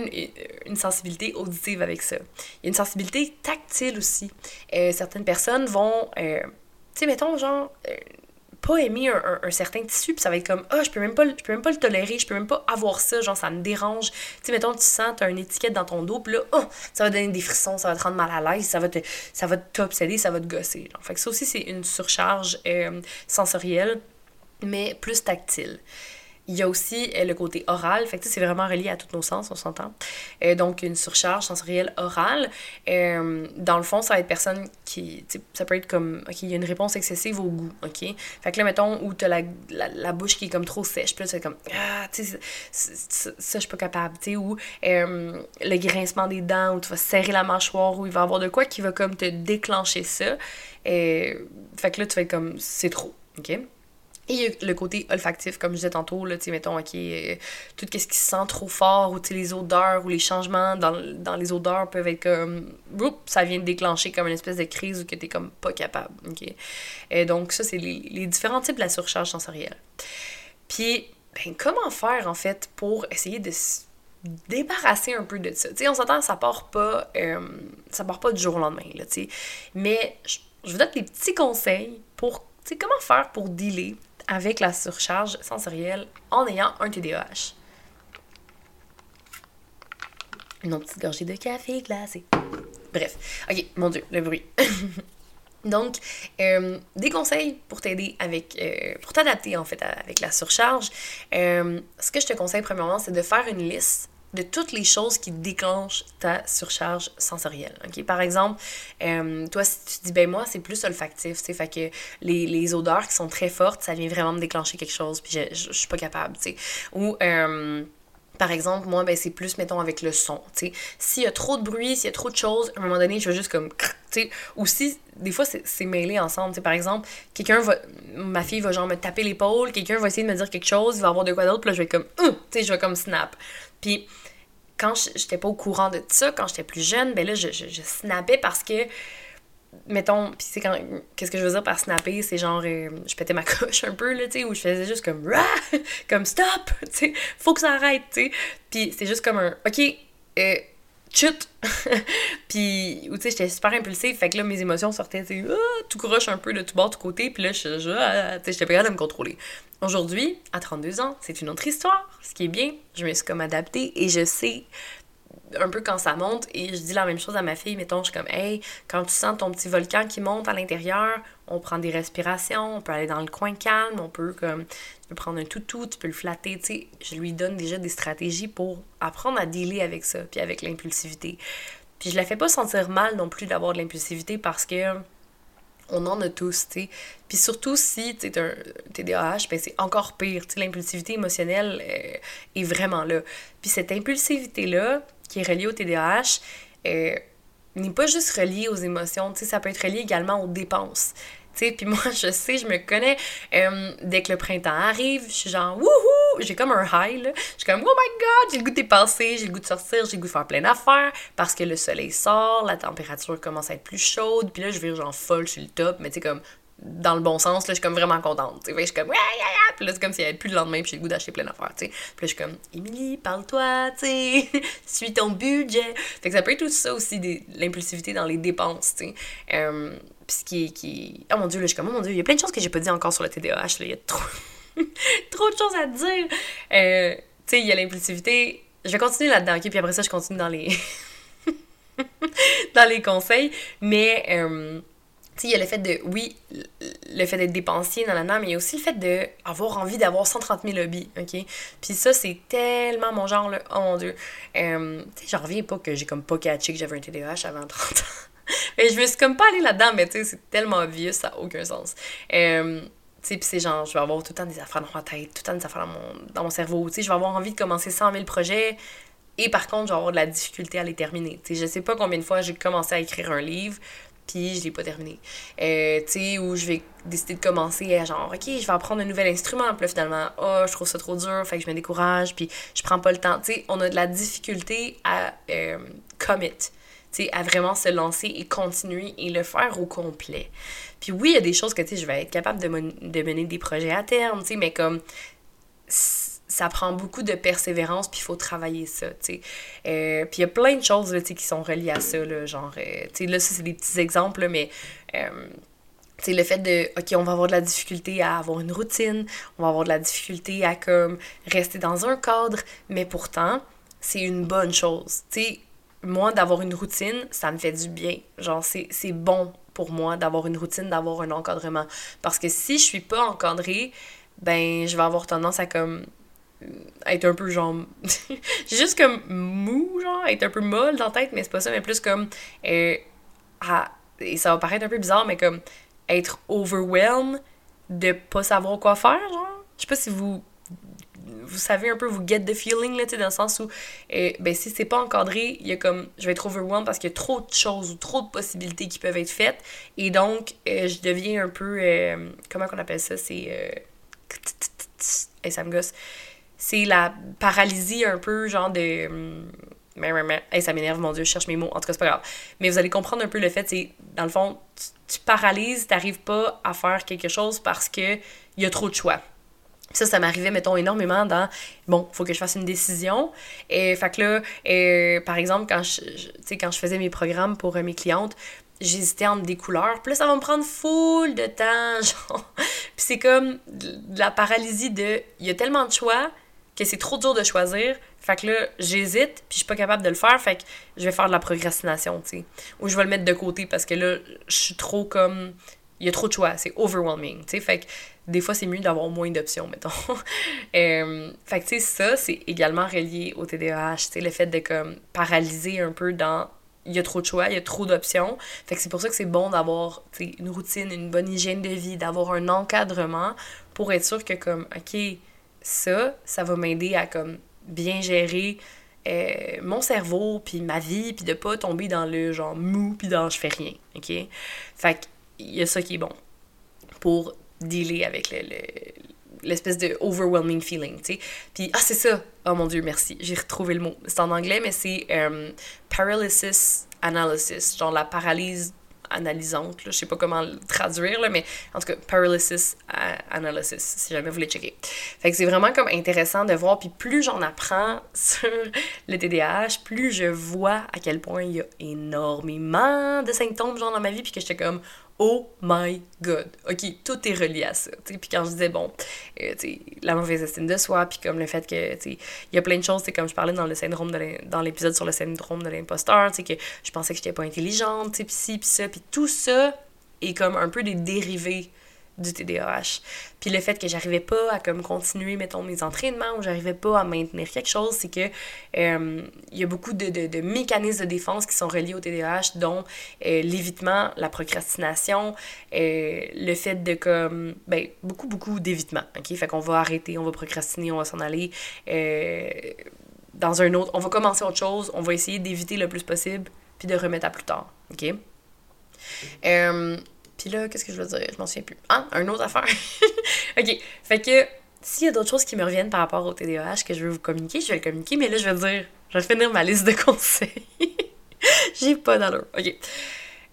une, sensibilité auditive avec ça. Il y a une sensibilité tactile aussi. Euh, certaines personnes vont. Euh, tu sais, mettons, genre pas aimer un, certain tissu, puis ça va être comme, ah, oh, je peux même pas, je peux même pas le tolérer, je peux même pas avoir ça, genre, ça me dérange. Tu sais, mettons, tu sens, t'as une étiquette dans ton dos, puis là, oh, ça va donner des frissons, ça va te rendre mal à l'aise, ça va te, ça va t'obséder, ça va te gosser. Fait que ça aussi, c'est une surcharge euh, sensorielle, mais plus tactile. Il y a aussi euh, le côté oral, fait que c'est vraiment relié à tous nos sens, on s'entend. Euh, donc, une surcharge sensorielle orale. Euh, dans le fond, ça va être personne qui. Ça peut être comme. OK, il y a une réponse excessive au goût, OK? Fait que là, mettons, où t'as la, la, la bouche qui est comme trop sèche, puis là, c'est comme. Ah, tu sais, ça, je suis pas capable, ou le grincement des dents, où tu vas serrer la mâchoire, où il va y avoir de quoi qui va comme te déclencher ça. fait que là, tu vas être comme. C'est trop, OK? Et le côté olfactif, comme je disais tantôt, là, tu mettons, ok, euh, tout ce qui se sent trop fort, ou les odeurs, ou les changements dans, dans les odeurs peuvent être comme, ça vient de déclencher comme une espèce de crise ou que t'es comme pas capable, ok. Et donc, ça, c'est les, les différents types de la surcharge sensorielle. Puis, ben, comment faire, en fait, pour essayer de se débarrasser un peu de ça? Tu sais, on s'entend, ça part pas, euh, ça part pas du jour au lendemain, là, tu sais. Mais, je, je vous donne des petits conseils pour, tu sais, comment faire pour dealer avec la surcharge sensorielle en ayant un TDAH. Une petite gorgée de café glacé. Bref, ok, mon dieu, le bruit. [laughs] Donc, euh, des conseils pour t'aider avec, euh, pour t'adapter en fait avec la surcharge. Euh, ce que je te conseille premièrement, c'est de faire une liste de toutes les choses qui déclenchent ta surcharge sensorielle. Par exemple, euh, toi, si tu dis, ben moi, c'est plus olfactif, tu fait que les, les, odeurs qui sont très fortes, ça vient vraiment me déclencher quelque chose, puis je, suis pas capable, tu sais. Ou, euh, par exemple, moi, ben, c'est plus, mettons, avec le son, tu sais. S'il y a trop de bruit, s'il y a trop de choses, à un moment donné, je vais juste comme, sais, ou si, des fois, c'est mêlé ensemble, tu sais, par exemple, quelqu'un va, ma fille va genre me taper l'épaule, quelqu'un va essayer de me dire quelque chose, il va avoir de quoi d'autre, puis là, je vais comme, tu sais, je vais comme snap. Puis quand j'étais pas au courant de ça, quand j'étais plus jeune, ben là, je, je, je snappais parce que, mettons, puis c'est quand, qu'est-ce que je veux dire par snapper, c'est genre, euh, je pétais ma [laughs] coche un peu, là, tu sais, où je faisais juste comme, comme stop, tu sais, faut que ça arrête, tu sais. Puis c'est juste comme un, ok, euh, chut! [laughs] puis, ou tu sais, j'étais super impulsive, fait que là, mes émotions sortaient, tu ah, tout croche un peu de tout bord, tout côté, puis là, je, je, ah, j'étais pas capable de me contrôler. Aujourd'hui, à 32 ans, c'est une autre histoire. Ce qui est bien, je me suis comme adaptée et je sais un peu quand ça monte et je dis la même chose à ma fille, mettons, je suis comme hey, quand tu sens ton petit volcan qui monte à l'intérieur, on prend des respirations, on peut aller dans le coin calme, on peut comme prendre un toutou, tu peux le flatter, tu sais, je lui donne déjà des stratégies pour apprendre à dealer avec ça, puis avec l'impulsivité. Puis je la fais pas sentir mal non plus d'avoir de l'impulsivité parce que on en a tous, tu sais. Puis surtout si tu es un TDAH, ben c'est encore pire, tu sais, l'impulsivité émotionnelle euh, est vraiment là. Puis cette impulsivité-là, qui est reliée au TDAH, euh, n'est pas juste reliée aux émotions, tu sais, ça peut être relié également aux dépenses. Puis moi, [laughs] je sais, je me connais. Euh, dès que le printemps arrive, je suis genre, wouhou! J'ai comme un high, là. Je suis comme, oh my god, j'ai le goût de dépasser, j'ai le goût de sortir, j'ai le goût de faire plein d'affaires parce que le soleil sort, la température commence à être plus chaude, puis là, je vire genre folle sur le top, mais tu sais, comme dans le bon sens, là, je suis comme vraiment contente. Je suis comme, ouais, yeah, Puis là, c'est comme s'il n'y avait plus le lendemain, puis j'ai le goût d'acheter plein d'affaires, tu sais. Puis là, je suis comme, Émilie, parle-toi, tu sais, [laughs] suis ton budget. Fait que ça peut être tout ça aussi, l'impulsivité dans les dépenses, tu sais. Euh, puis ce qui, qui. Oh mon dieu, là, je suis comme, oh mon dieu, il y a plein de choses que j'ai pas dit encore sur le TDAH, là. Il y a trop. [laughs] trop de choses à dire. Euh, tu sais, il y a l'impulsivité. Je vais continuer là-dedans, ok? Puis après ça, je continue dans les. [laughs] dans les conseils. Mais. Sais, il y a le fait de, oui, le fait d'être dépensier, dans la mais il y a aussi le fait d'avoir envie d'avoir 130 000 hobbies, OK? Puis ça, c'est tellement mon genre, là. Oh mon Dieu. Euh, tu sais, j'en reviens pas que j'ai comme pas catché que j'avais un TDAH avant 30 ans. [laughs] mais je me suis comme pas allée là-dedans, mais tu sais, c'est tellement obvious, ça n'a aucun sens. Euh, tu sais, puis c'est genre, je vais avoir tout le temps des affaires dans ma tête, tout le temps des affaires dans mon, dans mon cerveau. Tu sais, je vais avoir envie de commencer 100 000 projets. Et par contre, je vais avoir de la difficulté à les terminer. Sais, je sais pas combien de fois j'ai commencé à écrire un livre, puis je l'ai pas terminé. Euh, tu sais, où je vais décider de commencer à genre, ok, je vais apprendre un nouvel instrument, puis là finalement, oh, je trouve ça trop dur, fait que je me décourage, puis je prends pas le temps. Tu sais, on a de la difficulté à euh, commit, tu sais, à vraiment se lancer et continuer et le faire au complet. Puis oui, il y a des choses que, tu sais, je vais être capable de, de mener des projets à terme, tu sais, mais comme ça prend beaucoup de persévérance, puis il faut travailler ça, tu sais. Euh, puis il y a plein de choses, là, qui sont reliées à ça, là, genre, euh, tu sais, là, c'est des petits exemples, mais, euh, tu sais, le fait de, OK, on va avoir de la difficulté à avoir une routine, on va avoir de la difficulté à, comme, rester dans un cadre, mais pourtant, c'est une bonne chose, tu sais. Moi, d'avoir une routine, ça me fait du bien. Genre, c'est bon pour moi d'avoir une routine, d'avoir un encadrement. Parce que si je suis pas encadrée, ben, je vais avoir tendance à, comme, être un peu genre j'ai [laughs] juste comme mou genre être un peu molle dans la tête mais c'est pas ça mais plus comme euh, et ça va paraître un peu bizarre mais comme être overwhelmed de pas savoir quoi faire genre. Je sais pas si vous vous savez un peu vous get the feeling là tu dans le sens où euh, ben si c'est pas encadré il y a comme je vais être overwhelmed parce qu'il y a trop de choses ou trop de possibilités qui peuvent être faites. Et donc euh, je deviens un peu comment qu'on appelle ça? C'est [tsk] et ça me gosse. C'est la paralysie un peu, genre de. Hum, Hey, ça m'énerve, mon Dieu, je cherche mes mots. En tout cas, c'est pas grave. Mais vous allez comprendre un peu le fait, c'est, dans le fond, tu, tu paralyses, t'arrives pas à faire quelque chose parce que y a trop de choix. Ça, ça m'arrivait, mettons, énormément dans bon, faut que je fasse une décision. Et fait que là, euh, par exemple, quand je, sais quand je faisais mes programmes pour euh, mes clientes, j'hésitais entre des couleurs. Puis là, ça va me prendre full de temps, [laughs] genre. Puis c'est comme la paralysie de. Il y a tellement de choix que c'est trop dur de choisir. Fait que là, j'hésite, puis je suis pas capable de le faire. Fait que je vais faire de la procrastination, tu sais. Ou je vais le mettre de côté parce que là, je suis trop comme. Il y a trop de choix, c'est overwhelming, tu sais. Fait que des fois, c'est mieux d'avoir moins d'options, [laughs] mettons. fait que, tu sais, ça, c'est également relié au TDAH, tu sais, le fait de, comme, paralyser un peu dans il y a trop de choix, il y a trop d'options. Fait que c'est pour ça que c'est bon d'avoir une routine, une bonne hygiène de vie, d'avoir un encadrement pour être sûr que comme OK, ça, ça va m'aider à comme bien gérer euh, mon cerveau puis ma vie puis de pas tomber dans le genre mou puis dans je fais rien, OK? Fait que il y a ça qui est bon pour dealer avec le, l'espèce de overwhelming feeling, tu sais. Puis, ah, c'est ça! Oh mon Dieu, merci. J'ai retrouvé le mot. C'est en anglais, mais c'est euh, paralysis analysis, genre la paralyse analysante, là, je sais pas comment le traduire, là, mais en tout cas, paralysis analysis, si jamais vous voulez checker. Fait que c'est vraiment comme intéressant de voir, puis plus j'en apprends [laughs] sur le TDAH, plus je vois à quel point il y a énormément de symptômes, genre, dans ma vie, puis que j'étais comme, Oh my god. OK, tout est relié à ça. Puis quand je disais, bon, euh, la mauvaise estime de soi, puis comme le fait que, il y a plein de choses, comme je parlais dans le syndrome dans l'épisode sur le syndrome de l'imposteur, que je pensais que j'étais pas intelligente, puis ci, puis ça, puis tout ça est comme un peu des dérivés du TDAH. Puis le fait que j'arrivais pas à comme continuer, mettons, mes entraînements ou j'arrivais pas à maintenir quelque chose, c'est que euh, il y a beaucoup de, de, mécanismes de défense qui sont reliés au TDAH, dont euh, l'évitement, la procrastination, euh, le fait de comme, ben, beaucoup, beaucoup d'évitement, ok? Fait qu'on va arrêter, on va procrastiner, on va s'en aller dans un autre, on va commencer autre chose, on va essayer d'éviter le plus possible, puis de remettre à plus tard, ok? Puis là, qu'est-ce que je veux dire? Je m'en souviens plus. Ah, un autre affaire. [laughs] ok. Fait que s'il y a d'autres choses qui me reviennent par rapport au TDAH que je veux vous communiquer, je vais le communiquer, mais là, je vais dire, je vais finir ma liste de [laughs] conseils. J'ai pas d'allure. Ok.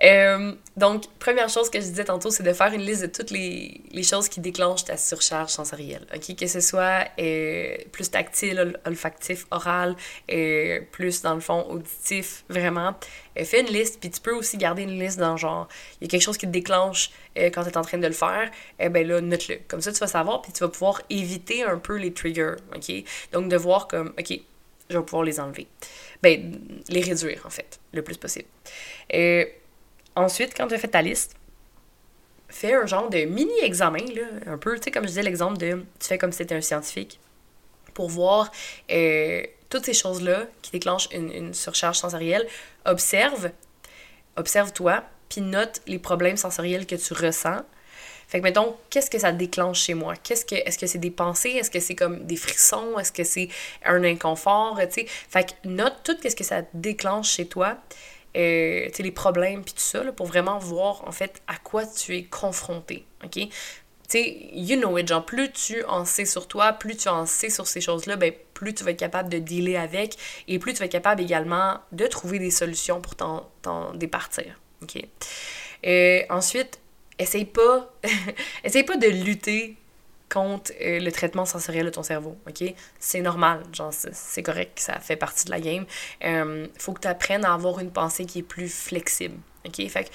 Euh, donc, première chose que je disais tantôt, c'est de faire une liste de toutes les, choses qui déclenchent ta surcharge sensorielle. OK? Que ce soit euh, plus tactile, olfactif, oral, euh, plus dans le fond auditif, vraiment. Euh, fais une liste, puis tu peux aussi garder une liste dans genre, il y a quelque chose qui te déclenche quand tu es en train de le faire, eh ben là, note-le. Comme ça, tu vas savoir, puis tu vas pouvoir éviter un peu les triggers. OK? Donc, de voir comme, OK, je vais pouvoir les enlever. Ben, les réduire, en fait, le plus possible. Ensuite, quand tu as fait ta liste, fais un genre de mini-examen, un peu, tu sais, comme je disais, l'exemple de tu fais comme si c'était un scientifique, pour voir euh, toutes ces choses-là qui déclenchent une, surcharge sensorielle. Observe, observe-toi, puis note les problèmes sensoriels que tu ressens. Fait que, mettons, qu'est-ce que ça déclenche chez moi? Qu'est-ce que, est-ce que c'est des pensées? Est-ce que c'est comme des frissons? Est-ce que c'est un inconfort? Tu sais, fait que note tout qu'est-ce que ça déclenche chez toi euh, les problèmes, puis tout ça, là, pour vraiment voir, en fait, à quoi tu es confronté, OK? Tu sais, you know it, genre, plus tu en sais sur toi, plus tu en sais sur ces choses-là, ben, plus tu vas être capable de dealer avec et plus tu vas être capable également de trouver des solutions pour t'en départir, OK? Euh, ensuite, essaye pas, [laughs] essaye pas de lutter euh, le traitement sensoriel de ton cerveau, OK? C'est normal, genre, c'est correct, ça fait partie de la game. Euh, faut que tu apprennes à avoir une pensée qui est plus flexible, OK? Fait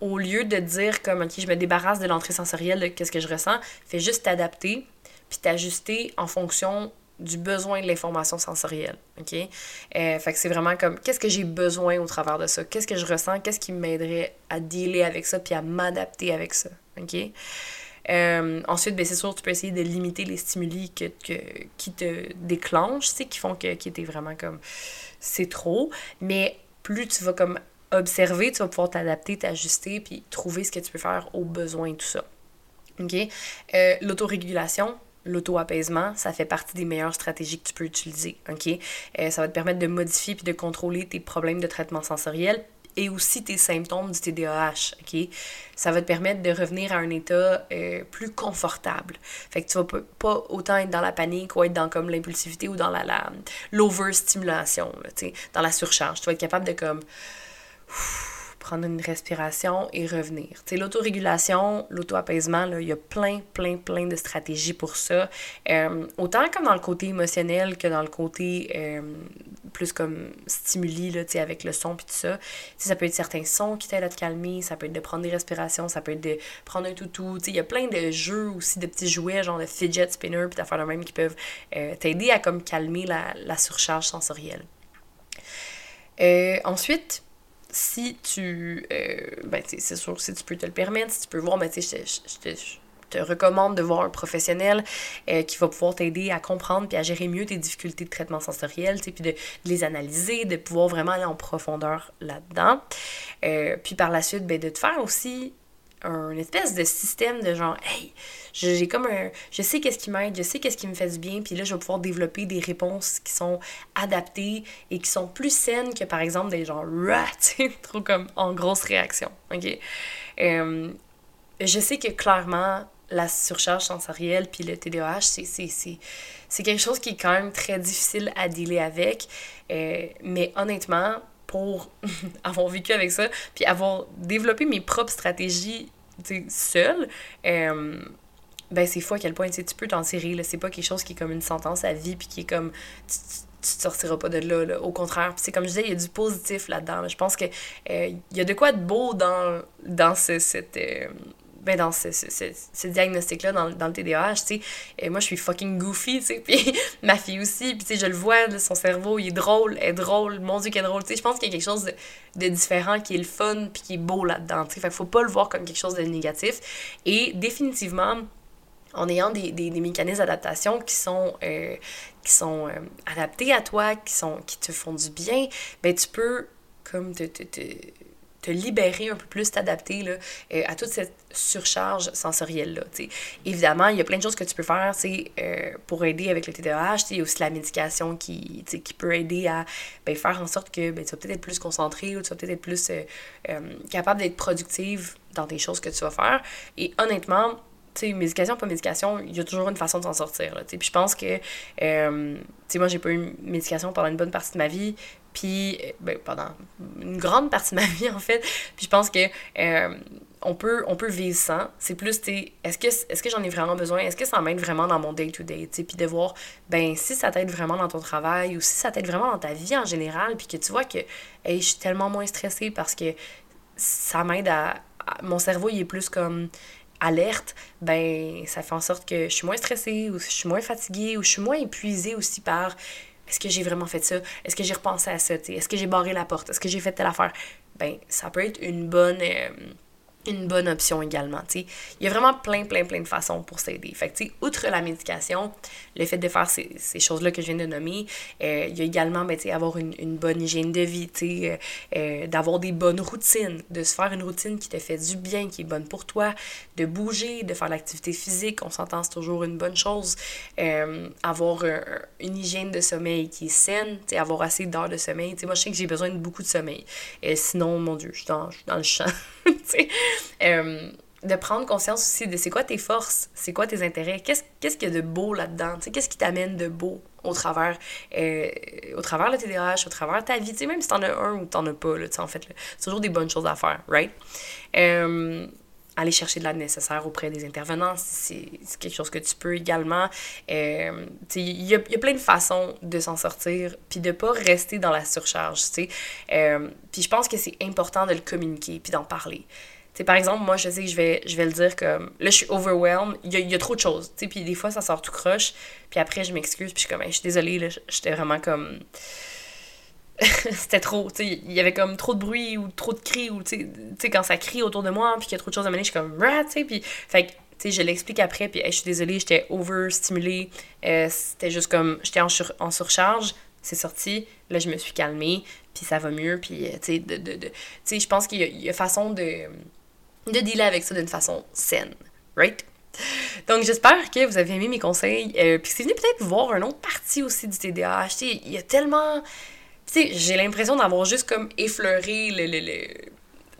au lieu de dire comme, OK, je me débarrasse de l'entrée sensorielle, qu'est-ce que je ressens, fais juste t'adapter, puis t'ajuster en fonction du besoin de l'information sensorielle, OK? Euh, fait que c'est vraiment comme, qu'est-ce que j'ai besoin au travers de ça? Qu'est-ce que je ressens? Qu'est-ce qui m'aiderait à dealer avec ça, puis à m'adapter avec ça, OK? Euh, ensuite, ben, c'est sûr, tu peux essayer de limiter les stimuli que, qui te déclenchent, qui font que qui étaient vraiment comme c'est trop. Mais plus tu vas comme observer, tu vas pouvoir t'adapter, t'ajuster, puis trouver ce que tu peux faire aux besoins, tout ça. OK? Euh, l'autorégulation, l'auto-apaisement, ça fait partie des meilleures stratégies que tu peux utiliser. Euh, ça va te permettre de modifier puis de contrôler tes problèmes de traitement sensoriel et aussi tes symptômes du TDAH, OK? Ça va te permettre de revenir à un état euh, plus confortable. Fait que tu vas pas autant être dans la panique ou être dans comme l'impulsivité ou dans la, la l'overstimulation, dans la surcharge. Tu vas être capable de comme prendre une respiration et revenir. L'autorégulation, l'auto-apaisement, il y a plein, plein, plein de stratégies pour ça. Euh, autant comme dans le côté émotionnel que dans le côté euh, plus comme stimuli, là, avec le son puis tout ça. Ça peut être certains sons qui t'aident à te calmer, ça peut être de prendre des respirations, ça peut être de prendre un toutou. Il y a plein de jeux aussi, de petits jouets, genre de fidget spinner puis d'affaires de même qui peuvent euh, t'aider à comme calmer la surcharge sensorielle. ensuite, si tu. Euh, ben, c'est sûr, si tu peux te le permettre, si tu peux voir, ben, je, je, te, recommande de voir un professionnel euh, qui va pouvoir t'aider à comprendre puis à gérer mieux tes difficultés de traitement sensoriel, puis de, de, les analyser, de pouvoir vraiment aller en profondeur là-dedans. Euh, puis par la suite, ben, de te faire aussi un espèce de système de genre, hey, j'ai comme un. Je sais qu'est-ce qui m'aide, je sais qu'est-ce qui me fait du bien, puis là, je vais pouvoir développer des réponses qui sont adaptées et qui sont plus saines que par exemple des gens [laughs] rats, trop comme en grosse réaction. OK? Euh, je sais que clairement, la surcharge sensorielle puis le TDAH, c'est quelque chose qui est quand même très difficile à dealer avec. Euh, mais honnêtement, pour [laughs] avoir vécu avec ça, puis avoir développé mes propres stratégies seule, euh, ben c'est fou à quel point tu peux t'en tirer. C'est pas quelque chose qui est comme une sentence à vie, puis qui est comme. Tu, tu, sortiras pas de là, Au contraire, c'est comme je disais, il y a du positif là-dedans. Je pense que euh, y a de quoi de beau dans, dans ce, cette. Euh, ben dans ce, ce, ce, diagnostic-là, dans, dans, le TDAH, tu sais, moi, je suis fucking goofy, tu sais, [laughs] puis ma fille aussi, puis tu sais, je le vois, son cerveau, il est drôle, elle est drôle, mon Dieu, qu'elle est drôle, tu sais, je pense qu'il y a quelque chose de, différent qui est le fun, puis qui est beau là-dedans, tu sais, faut pas le voir comme quelque chose de négatif, et définitivement, en ayant des, des, mécanismes d'adaptation qui sont, euh, qui sont euh, adaptés à toi, qui, sont, qui te font du bien, ben tu peux comme te, te libérer un peu plus, t'adapter là, euh, à toute cette surcharge sensorielle-là. Évidemment, il y a plein de choses que tu peux faire euh, pour aider avec le TDAH. Il y a aussi la médication qui, qui peut aider à ben, faire en sorte que ben, tu vas peut-être être plus concentré ou tu vas peut-être être plus euh, capable d'être productive dans des choses que tu vas faire. Et honnêtement, sais, médication, pas médication, il y a toujours une façon de s'en sortir. Là, puis je pense que, euh, tu moi, j'ai pas eu médication pendant une bonne partie de ma vie, puis, euh, ben, pendant une grande partie de ma vie, en fait. Puis je pense que euh, on, peut, on peut vivre sans. C'est plus, tu est-ce que, est que j'en ai vraiment besoin? Est-ce que ça m'aide vraiment dans mon day-to-day? Puis de voir, ben, si ça t'aide vraiment dans ton travail ou si ça t'aide vraiment dans ta vie en général, puis que tu vois que, hey, je suis tellement moins stressée parce que ça m'aide à, Mon cerveau, il est plus comme alerte, ben ça fait en sorte que je suis moins stressée ou je suis moins fatiguée ou je suis moins épuisée aussi par est-ce que j'ai vraiment fait ça? Est-ce que j'ai repensé à ça? Est-ce que j'ai barré la porte? Est-ce que j'ai fait telle affaire? Ben, ça peut être une bonne. Euh, une bonne option également. Il y a vraiment plein, plein, plein de façons pour s'aider. Fait outre la médication, le fait de faire ces, ces choses-là que je viens de nommer, euh, il y a également ben, avoir une, une, bonne hygiène de vie, euh, euh, d'avoir des bonnes routines, de se faire une routine qui te fait du bien, qui est bonne pour toi, de bouger, de faire l'activité physique, on s'entend, c'est toujours une bonne chose. avoir une hygiène de sommeil qui est saine, avoir assez d'heures de sommeil. moi, je sais que j'ai besoin de beaucoup de sommeil. et sinon, mon Dieu, je suis dans le champ. [laughs] Euh, de prendre conscience aussi de c'est quoi tes forces, c'est quoi tes intérêts, qu'est-ce qu'il y a de beau là-dedans, qu'est-ce qui t'amène de beau au travers, euh, au travers le TDAH, au travers ta vie, même si t'en as un ou t'en as pas, là, en fait, c'est toujours des bonnes choses à faire, right? Euh, aller chercher de l'aide nécessaire auprès des intervenants, c'est quelque chose que tu peux également. Euh, il y a, plein de façons de s'en sortir, puis de pas rester dans la surcharge, tu sais. Euh, puis je pense que c'est important de le communiquer, puis d'en parler. Sais par exemple, moi, je sais que je vais, je vais le dire comme là, je suis overwhelmed, il y a, y a, trop de choses. Puis des fois, ça sort tout croche. Puis après, je m'excuse, puis je suis comme, je suis désolée, j'étais vraiment comme. [laughs] c'était trop, tu il y avait comme trop de bruit ou trop de cris, ou tu sais, quand ça crie autour de moi, puis qu'il y a trop de choses à mener, je suis comme, tu puis, fait tu sais, je l'explique après, puis je suis désolée, j'étais overstimulée, euh, c'était juste comme, j'étais en, en, surcharge, c'est sorti, là, je me suis calmée, puis ça va mieux, puis, euh, tu sais, de, de, de, je pense qu'il y, y, a façon de, de dealer avec ça d'une façon saine, right? Donc, j'espère que vous avez aimé mes conseils. Euh, puis, c'est venu peut-être voir une autre partie aussi du TDAH. Il y a tellement Tu sais, j'ai l'impression d'avoir juste comme effleuré le, le, le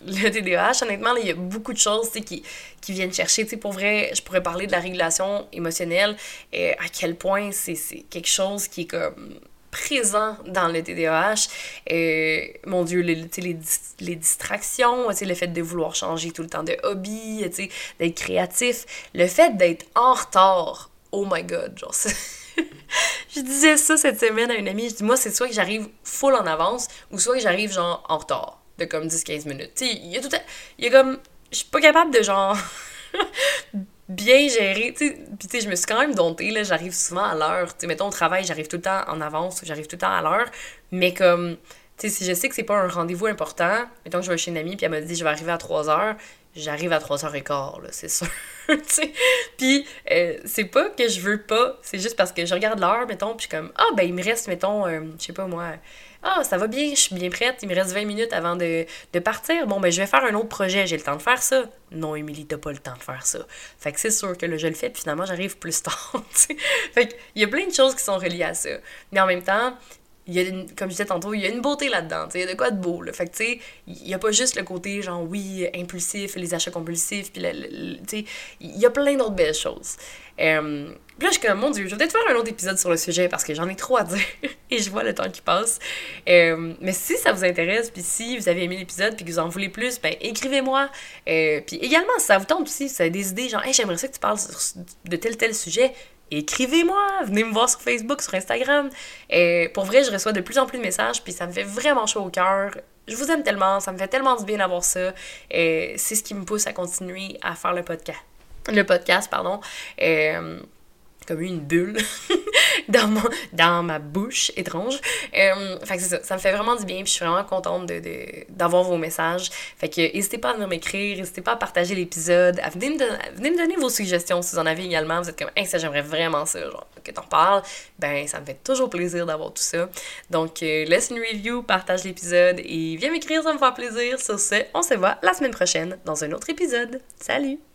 le TDAH, honnêtement, il y a beaucoup de choses qui, qui viennent chercher. sais pour vrai, je pourrais parler de la régulation émotionnelle et à quel point c'est quelque chose qui est comme présent dans le TDAH. Et, mon Dieu, les, les, les distractions, le fait de vouloir changer tout le temps de hobby, d'être créatif, le fait d'être en retard. Oh my god, genre [laughs] je disais ça cette semaine à une amie. Je dis, moi, c'est soit que j'arrive full en avance ou soit que j'arrive genre en retard de comme 10-15 minutes. Tu sais, il y a tout. Il y a comme. Je suis pas capable de genre. [laughs] bien sais, puis tu sais, je me suis quand même domptée, là, j'arrive souvent à l'heure, tu sais, mettons au travail, j'arrive tout le temps en avance, j'arrive tout le temps à l'heure, mais comme, tu sais, si je sais que c'est pas un rendez-vous important, mettons que je vais chez une amie, puis elle m'a dit, je vais arriver à 3 heures, j'arrive à 3h15, là, c'est sûr, [laughs] puis euh, c'est pas que je veux pas, c'est juste parce que je regarde l'heure, mettons, puis comme, ah, ben, il me reste, mettons, euh, je sais pas moi, ah, ça va bien, je suis bien prête, il me reste 20 minutes avant de, partir. Bon, ben, je vais faire un autre projet, j'ai le temps de faire ça. Non, Émilie, t'as pas le temps de faire ça. Fait que c'est sûr que là, je le fais, puis finalement, j'arrive plus [laughs] tard. fait il y a plein de choses qui sont reliées à ça. Mais en même temps, il y a comme je disais tantôt, il y a une beauté là-dedans, il y a de quoi de beau, là. Fait que, il y a pas juste le côté, genre, oui, impulsif, les achats compulsifs, puis, tu sais, il y a plein d'autres belles choses. Là, je suis comme, mon Dieu, je vais peut-être faire un autre épisode sur le sujet parce que j'en ai trop à dire [laughs] et je vois le temps qui passe. Mais si ça vous intéresse, puis si vous avez aimé l'épisode puis que vous en voulez plus, ben écrivez-moi. Euh, puis également, si ça vous tente aussi, si vous avez des idées, genre, hey, j'aimerais ça que tu parles de tel tel sujet, écrivez-moi, venez me voir sur Facebook, sur Instagram. Et pour vrai, je reçois de plus en plus de messages, puis ça me fait vraiment chaud au cœur. Je vous aime tellement, ça me fait tellement du bien d'avoir ça. Et c'est ce qui me pousse à continuer à faire le podcast. Le podcast, pardon. Euh, comme une bulle [laughs] dans, mon, dans ma bouche étrange. Euh, c'est ça, ça me fait vraiment du bien, puis je suis vraiment contente de, d'avoir vos messages. Fait que n'hésitez pas à venir m'écrire, n'hésitez pas à partager l'épisode, à me, venez me donner vos suggestions si vous en avez également. Vous êtes comme, hey, ça j'aimerais vraiment ça, genre, que t'en parles. Ben, ça me fait toujours plaisir d'avoir tout ça. Donc, euh, laisse une review, partage l'épisode et viens m'écrire, ça me fait plaisir. Sur ce, on se voit la semaine prochaine dans un autre épisode. Salut!